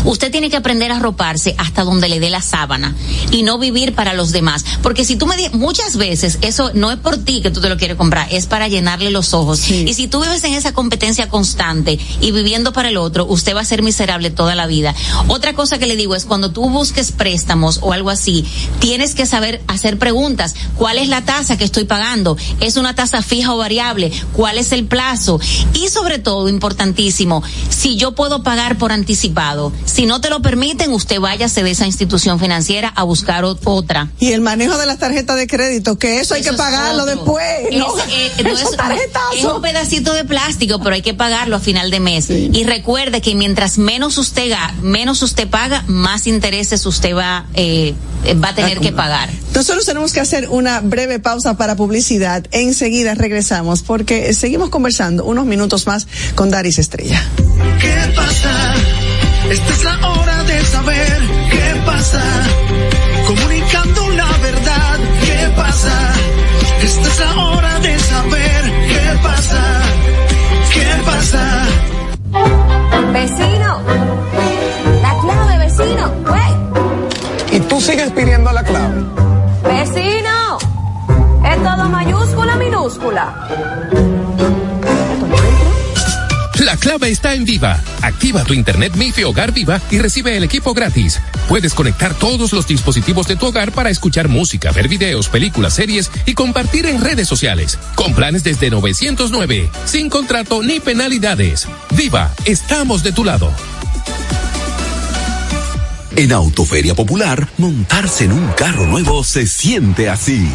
Usted tiene que aprender a arroparse hasta donde le dé la sábana y no vivir para los demás. Porque si tú me dices, muchas veces eso no es por ti que tú te lo quieres comprar, es para llenarle los ojos. Y si tú vives en esa competencia constante y viviendo para el otro, usted va a ser miserable toda la vida. Otra cosa que le digo es cuando tú busques préstamos o algo así, tienes que saber hacer preguntas. ¿Cuál es la tasa que estoy pagando? ¿Es una tasa fija o variable? ¿Cuál es el plazo? Y sobre todo, importantísimo, si yo puedo pagar por anticipado, si no te lo permiten, usted váyase de esa institución financiera a buscar otra. Y el manejo de las tarjetas de crédito, que eso hay que pagarlo después. ¿no? Es, eh, <laughs> no es, es, un pedacito de plástico, pero hay que pagarlo a final de mes. Sí. Y recuerde que mientras menos usted menos usted paga, más intereses usted va eh, va a tener que pagar. Nosotros tenemos que hacer una breve pausa para publicidad. Enseguida regresamos porque seguimos conversando unos minutos más con Daris Estrella. ¿Qué pasa? Esta es la hora de saber qué pasa. Comunicando la verdad, ¿qué pasa? Esta es la hora de saber qué pasa. ¿Qué pasa? Vecino. La clave, vecino. Wey. Y tú sigues pidiendo la clave. Vecino. Es todo mayúscula, minúscula. La clave está en Viva. Activa tu internet MIFI Hogar Viva y recibe el equipo gratis. Puedes conectar todos los dispositivos de tu hogar para escuchar música, ver videos, películas, series y compartir en redes sociales. Con planes desde 909, sin contrato ni penalidades. Viva, estamos de tu lado. En Autoferia Popular, montarse en un carro nuevo se siente así.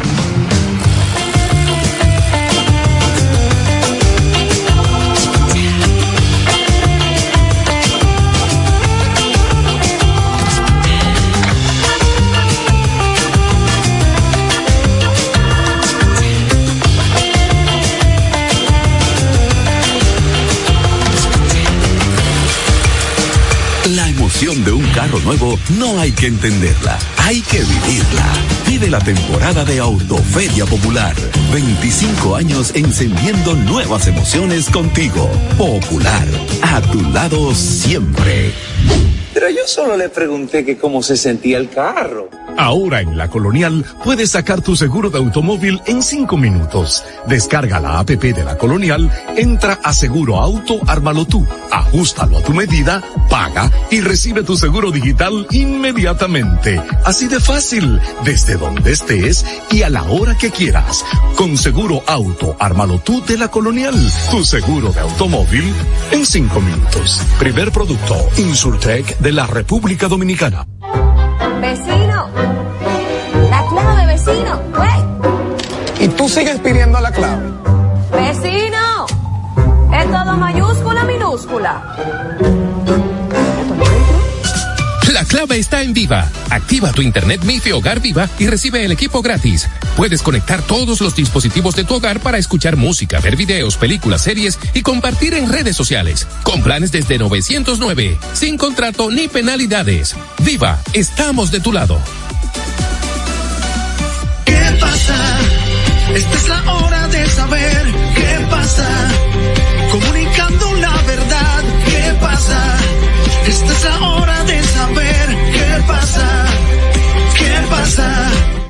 De un carro nuevo no hay que entenderla, hay que vivirla. Vive la temporada de Autoferia Popular. 25 años encendiendo nuevas emociones contigo. Popular, a tu lado siempre. Pero yo solo le pregunté que cómo se sentía el carro. Ahora en la Colonial puedes sacar tu seguro de automóvil en cinco minutos. Descarga la APP de la Colonial, entra a Seguro Auto, ármalo tú, ajustalo a tu medida, paga y recibe tu seguro digital inmediatamente. Así de fácil, desde donde estés y a la hora que quieras. Con Seguro Auto, ármalo tú de la Colonial, tu seguro de automóvil en cinco minutos. Primer producto, Insurtech de la República Dominicana. Tú sigues pidiendo la clave. Vecino. Es todo mayúscula, minúscula. La clave está en Viva. Activa tu internet MIFI Hogar Viva y recibe el equipo gratis. Puedes conectar todos los dispositivos de tu hogar para escuchar música, ver videos, películas, series y compartir en redes sociales. Con planes desde 909, sin contrato ni penalidades. Viva, estamos de tu lado. ¿Qué pasa? Esta es la hora de saber qué pasa. Comunicando la verdad, ¿qué pasa? Esta es la hora de saber qué pasa, qué pasa.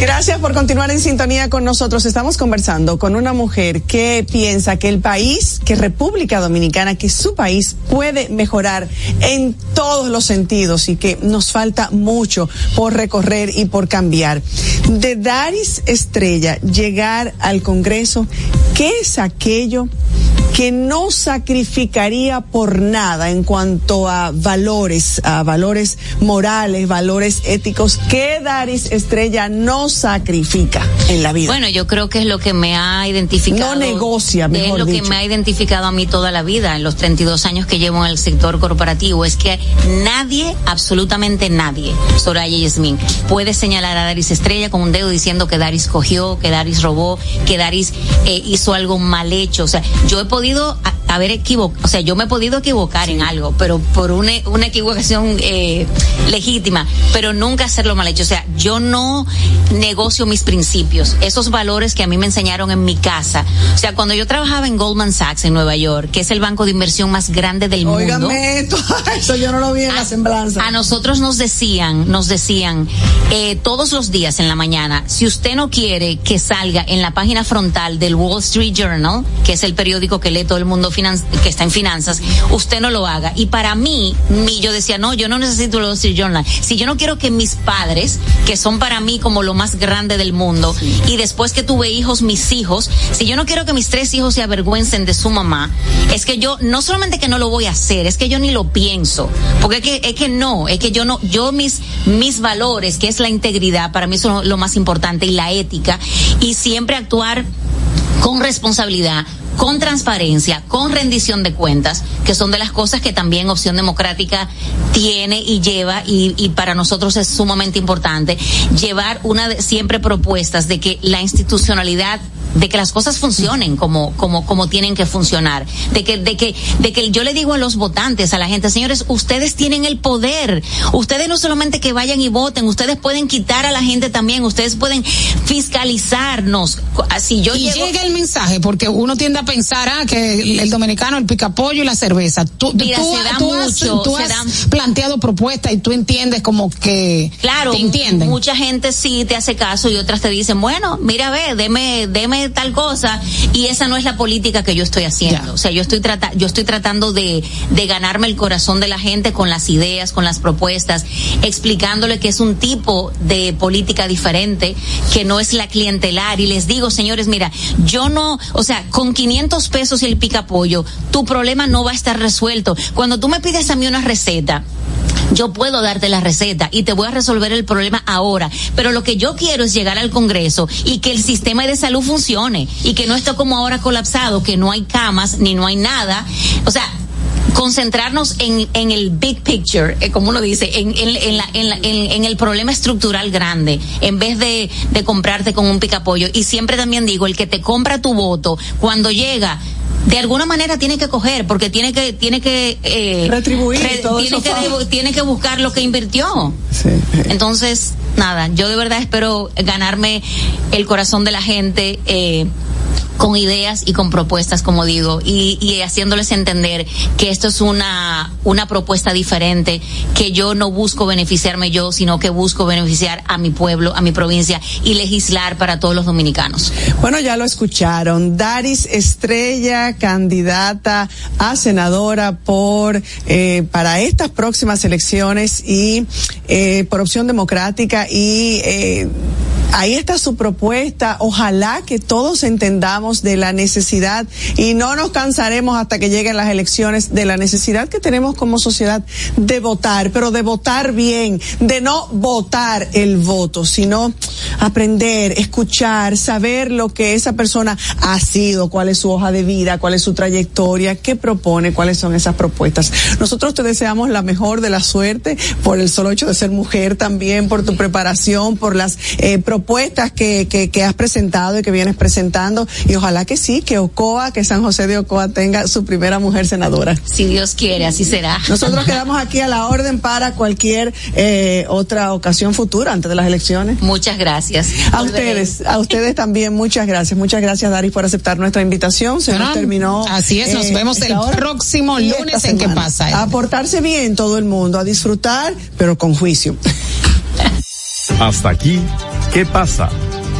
Gracias por continuar en sintonía con nosotros. Estamos conversando con una mujer que piensa que el país, que República Dominicana, que su país puede mejorar en todos los sentidos y que nos falta mucho por recorrer y por cambiar. De Daris Estrella llegar al Congreso, ¿qué es aquello que no sacrificaría por nada en cuanto a valores, a valores morales, valores éticos, que Daris Estrella no sacrifica en la vida. Bueno, yo creo que es lo que me ha identificado. No negocia, mejor Es lo dicho. que me ha identificado a mí toda la vida, en los 32 años que llevo en el sector corporativo, es que nadie, absolutamente nadie, Soraya Yasmín, puede señalar a Daris Estrella con un dedo diciendo que Daris cogió, que Daris robó, que Daris eh, hizo algo mal hecho. O sea, yo he podido haber equivocado, o sea, yo me he podido equivocar en algo, pero por una, una equivocación eh, legítima, pero nunca hacerlo mal hecho. O sea, yo no negocio mis principios, esos valores que a mí me enseñaron en mi casa. O sea, cuando yo trabajaba en Goldman Sachs en Nueva York, que es el banco de inversión más grande del mundo. Óigame, esto, <laughs> eso yo no lo vi en la semblanza. A nosotros nos decían, nos decían eh, todos los días en la mañana, si usted no quiere que salga en la página frontal del Wall Street Journal, que es el periódico que lee todo el mundo que está en finanzas, usted no lo haga. Y para mí, mi, yo decía, no, yo no necesito Wall Street Journal. Si yo no quiero que mis padres, que son para mí como lo más grande del mundo, y después que tuve hijos, mis hijos, si yo no quiero que mis tres hijos se avergüencen de su mamá, es que yo, no solamente que no lo voy a hacer, es que yo ni lo pienso. Porque es que, es que no, es que yo no, yo mis, mis valores, que es la integridad, para mí son lo más importante, y la ética, y siempre actuar con responsabilidad, con transparencia, con rendición de cuentas, que son de las cosas que también Opción Democrática tiene y lleva y, para nosotros es sumamente importante llevar una de, siempre propuestas de que la institucionalidad de que las cosas funcionen como como como tienen que funcionar de que de que de que yo le digo a los votantes a la gente señores ustedes tienen el poder ustedes no solamente que vayan y voten ustedes pueden quitar a la gente también ustedes pueden fiscalizarnos así yo y llego- llega el mensaje, porque uno tiende a pensar ah, que el, el dominicano, el picapollo y la cerveza. Tú, Mira, tú, se da tú has, tú se has da- planteado propuestas y tú entiendes como que Claro, te entienden. mucha gente sí te hace caso y otras te dicen, bueno, mira, ve, deme, deme tal cosa y esa no es la política que yo estoy haciendo. O sea, yo estoy trata, yo estoy tratando de, de ganarme el corazón de la gente con las ideas, con las propuestas, explicándole que es un tipo de política diferente, que no es la clientelar y les digo, señores, mira, yo no, o sea, con 500 pesos y el pica pollo, tu problema no va a estar resuelto. Cuando tú me pides a mí una receta, yo puedo darte la receta y te voy a resolver el problema ahora, pero lo que yo quiero es llegar al Congreso y que el sistema de salud funcione y que no esté como ahora colapsado, que no hay camas ni no hay nada. O sea, concentrarnos en, en el big picture, eh, como uno dice, en, en, en la- en la- en- en el problema estructural grande, en vez de, de comprarte con un picapollo. Y siempre también digo, el que te compra tu voto, cuando llega, de alguna manera tiene que coger, porque tiene que, tiene que, eh, Retribuir todo tiene eso que, tiene que buscar lo que invirtió. Entonces, nada, yo de verdad espero ganarme el corazón de la gente, eh, con ideas y con propuestas, como digo, y, y haciéndoles entender que esto es una, una propuesta diferente, que yo no busco beneficiarme yo, sino que busco beneficiar a mi pueblo, a mi provincia y legislar para todos los dominicanos. Bueno, ya lo escucharon. Daris Estrella, candidata a senadora por eh, para estas próximas elecciones y eh, por opción democrática y eh, ahí está su propuesta. Ojalá que todos entendamos de la necesidad y no nos cansaremos hasta que lleguen las elecciones de la necesidad que tenemos como sociedad de votar, pero de votar bien, de no votar el voto, sino aprender, escuchar, saber lo que esa persona ha sido, cuál es su hoja de vida, cuál es su trayectoria, qué propone, cuáles son esas propuestas. Nosotros te deseamos la mejor de la suerte por el solo hecho de ser mujer también, por tu preparación, por las eh, propuestas que, que, que has presentado y que vienes presentando y ojalá que sí, que Ocoa, que San José de Ocoa tenga su primera mujer senadora. Si Dios quiere, así será. Nosotros <laughs> quedamos aquí a la orden para cualquier eh, otra ocasión futura antes de las elecciones. Muchas gracias. A Volveré. ustedes, a ustedes también muchas gracias. Muchas gracias, Daris, por aceptar nuestra invitación. Se nos Bueno, terminó. eh, así es, nos vemos el hora próximo lunes en ¿Qué pasa? A portarse bien todo el mundo, a disfrutar, pero con juicio. Hasta aquí, ¿qué pasa?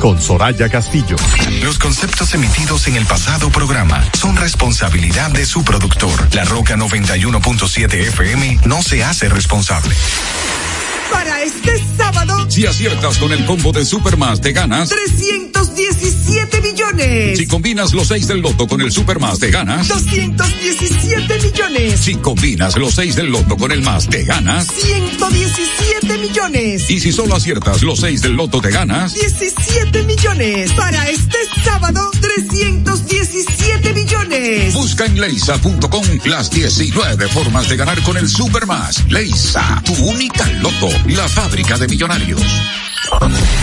Con Soraya Castillo. Los conceptos emitidos en el pasado programa son responsabilidad de su productor. La Roca 91.7 FM no se hace responsable. Para este sábado, Si aciertas con el combo de Supermas, te ganas. 317 millones. Si combinas los 6 del loto con el Supermas, te ganas. 217 millones. Si combinas los 6 del loto con el más, te ganas. 117 millones. Y si solo aciertas los 6 del loto, te ganas. 17 millones. Para este sábado, 317 millones. Busca en leisa.com las 19 formas de ganar con el Supermas. Leisa, tu única loto, la fábrica de millonarios.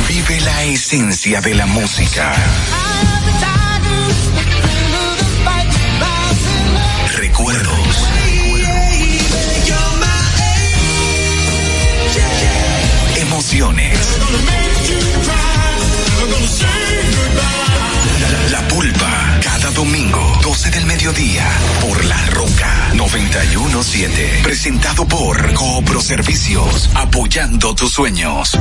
Vive la esencia de la música. Recuerdos. Emociones. La pulpa, cada domingo, 12 del mediodía, por la roca. 917. Presentado por Coopro Servicios, apoyando tus sueños.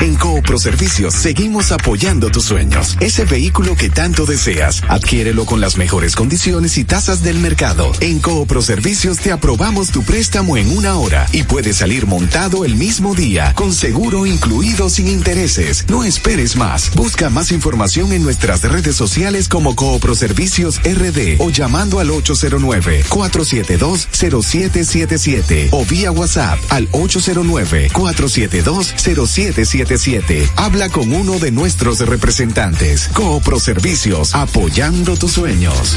En Coopro Servicios seguimos apoyando tus sueños. Ese vehículo que tanto deseas, adquiérelo con las mejores condiciones y tasas del mercado. En Coopro Servicios te aprobamos tu préstamo en una hora y puedes salir montado el mismo día, con seguro incluido sin intereses. No esperes más. Busca más información en nuestras redes sociales como Coopro Servicios RD o llamando al 809-472-0777 o vía WhatsApp al 809-472-0777. Habla con uno de nuestros representantes. Coopro Servicios, apoyando tus sueños.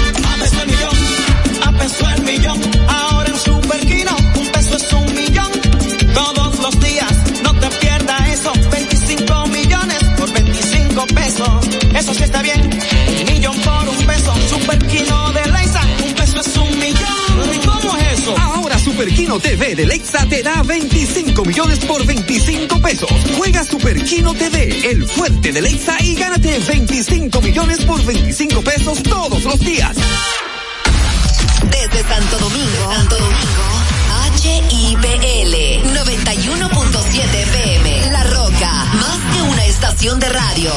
Superquino TV de Lexa te da 25 millones por 25 pesos. Juega Superquino TV, el fuerte de Lexa y gánate 25 millones por 25 pesos todos los días. Desde Santo Domingo, Santo Domingo, HIPL 91.7 FM. La Roca, más que una estación de radio.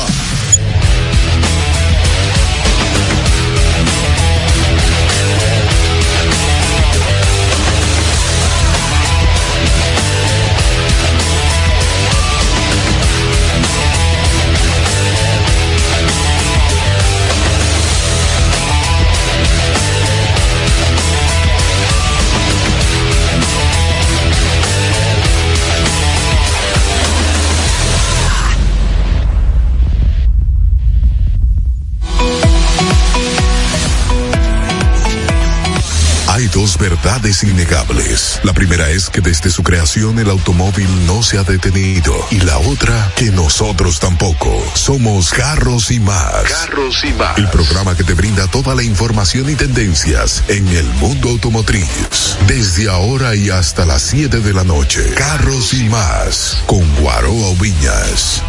Verdades innegables. La primera es que desde su creación el automóvil no se ha detenido y la otra que nosotros tampoco. Somos Carros y más. Carros y más. El programa que te brinda toda la información y tendencias en el mundo automotriz. Desde ahora y hasta las 7 de la noche. Carros y más con Guaroa Viñas.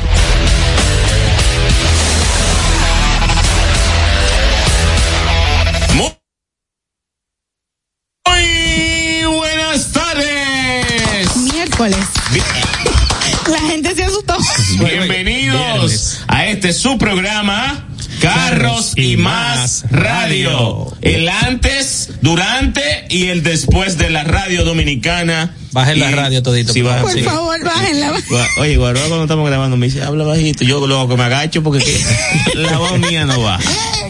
Bienvenidos a este su programa Carros y más radio. El antes, durante y el después de la radio dominicana. Bajen la radio todito. Sí, baja- Por sí. favor, bájenla. Oye, Guaroa cuando estamos grabando me dice, habla bajito. Yo luego que me agacho porque que- <laughs> la voz mía no va.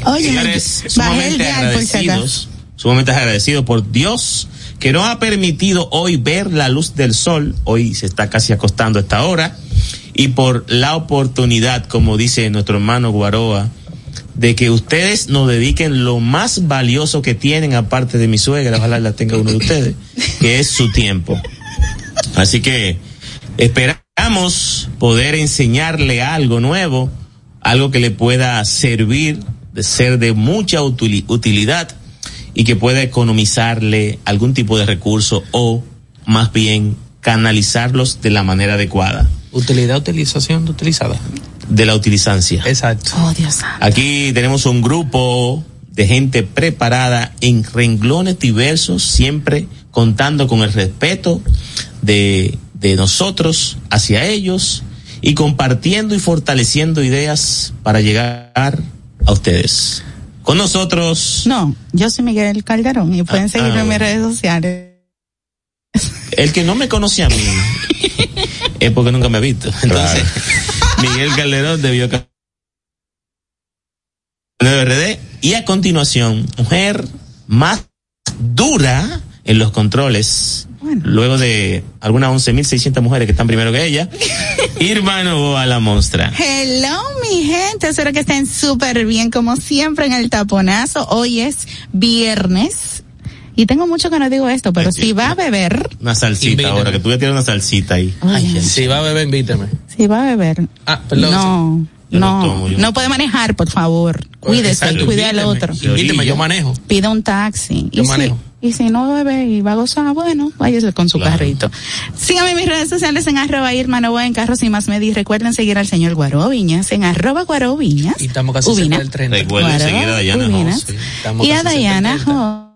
Oye, Señores, sumamente agradecidos, sumamente agradecidos por Dios que nos ha permitido hoy ver la luz del sol. Hoy se está casi acostando a esta hora. Y por la oportunidad, como dice nuestro hermano Guaroa, de que ustedes nos dediquen lo más valioso que tienen, aparte de mi suegra, ojalá la tenga uno de ustedes, que es su tiempo. Así que esperamos poder enseñarle algo nuevo, algo que le pueda servir, de ser de mucha utili- utilidad y que pueda economizarle algún tipo de recurso o más bien canalizarlos de la manera adecuada, Utilidad, utilización, utilizada. de la utilizancia. Exacto. Oh, Dios santo. Aquí tenemos un grupo de gente preparada en renglones diversos, siempre contando con el respeto de, de nosotros hacia ellos y compartiendo y fortaleciendo ideas para llegar a ustedes. Con nosotros, No, yo soy Miguel Calderón y pueden Ah, seguirme ah, en mis bueno. redes sociales. el que no me conoce a mí <laughs> es porque nunca me ha visto. Entonces, Miguel Calderón debió RD y a continuación, mujer más dura en los controles. Luego de algunas 11.600 mujeres que están primero que ella, <laughs> Irma Novoa, la monstrua. Hello, mi gente. Espero que estén súper bien, como siempre, en el taponazo. Hoy es viernes. Y tengo mucho que no digo esto, pero si va a beber, Una salsita ahora, que tú ya tienes una salsita ahí. Ay, Si va a beber, invítame. si va a beber, Ah, perdón. no, Yo no no, tomo, puede manejar, por favor. Cuídese, Exacto, cuide al otro. Invíteme, yo manejo. Pida un taxi. Yo y, si, manejo. Y si no bebe y va a gozar, bueno, váyase con su carrito. Síganme en mis redes sociales en arroba Irma en Carros y Más Media. Y recuerden seguir al señor Guaró Viñas en arroba Guaró Viñas. Y estamos casi Ubina. cerca del 30. Recuerden Guaró seguir a Dayana Ubinas. Y a Dayana 30.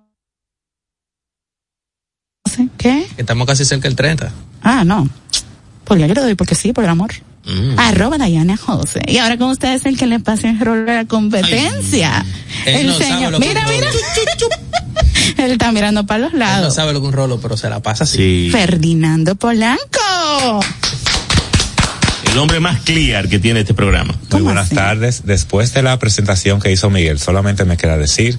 José. ¿Qué? Estamos casi cerca del 30. Ah, no. Pues ya que lo doy porque sí, por el amor. Mm. Arroba Dayana José. Y ahora con ustedes el que le pase el rol de la competencia. El no señor. Mira, mira. <laughs> Él está mirando para los Él no lados. sabe lo que un rolo, pero se la pasa así. Sí. Ferdinando Polanco. El hombre más clear que tiene este programa. Muy buenas tardes. Después de la presentación que hizo Miguel, solamente me queda decir,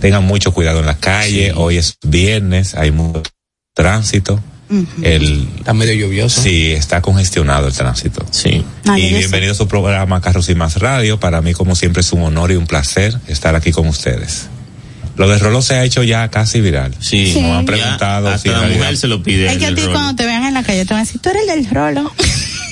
tengan mucho cuidado en la calle. Hoy es viernes, hay mucho tránsito. El, Está medio lluvioso. sí, está congestionado el tránsito. Sí. Ay, y bienvenido a su programa Carros y Más Radio. Para mí, como siempre, es un honor y un placer estar aquí con ustedes. Lo de Rolo se ha hecho ya casi viral. Sí. Sí. Nos han Ya preguntado hasta si en la mujer se lo pide. Es que a ti cuando te vean en la calle te van a decir, tú eres el del rolo.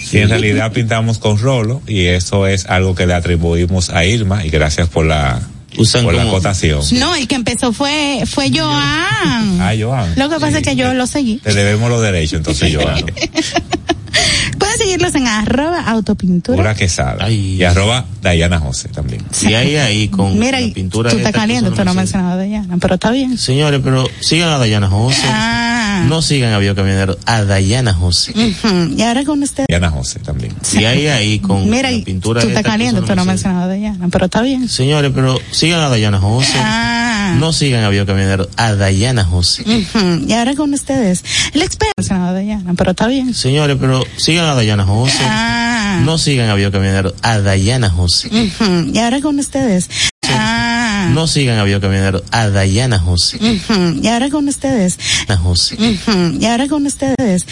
si en realidad pintamos con Rolo y eso es algo que le atribuimos a Irma y gracias por la, Usan por la acotación. No, el que empezó fue, fue Joan. Ah, Joan. Lo que pasa es que yo lo seguí. Te debemos los derechos, entonces, <laughs> Joan. <laughs> Seguirlos en arroba autopintura. Pura quesada. Ay. Y arroba Diana José también. Y ahí, ahí, con Mira, la pintura tú estás caliente, tú no Mercedes. mencionado de Yana, pero está bien. Señores, pero sigan a Dayana José. Ah. No sigan a Biocamionero, a Dayana José. Ujú. Y ahora con usted. Diana José también. Y ahí, ahí, con Mira, la pintura tú estás caliente, tú no Mercedes. mencionado de Yana, pero está bien. Señores, pero sigan a Dayana José. Ah. No sigan a Biocamionero, a Dayana José. Ujú. Y ahora con ustedes, el experto mencionado de Yana, pero está bien. Señores, pero sigan a Dayana José. Ah. No sigan a Biocamionero, a Dayana José. Ujú. Y ahora con ustedes. Ah. No sigan a Biocamionero, a Dayana José. Ujú. Y ahora con ustedes. Dayana José. Ujú. Y ahora con ustedes.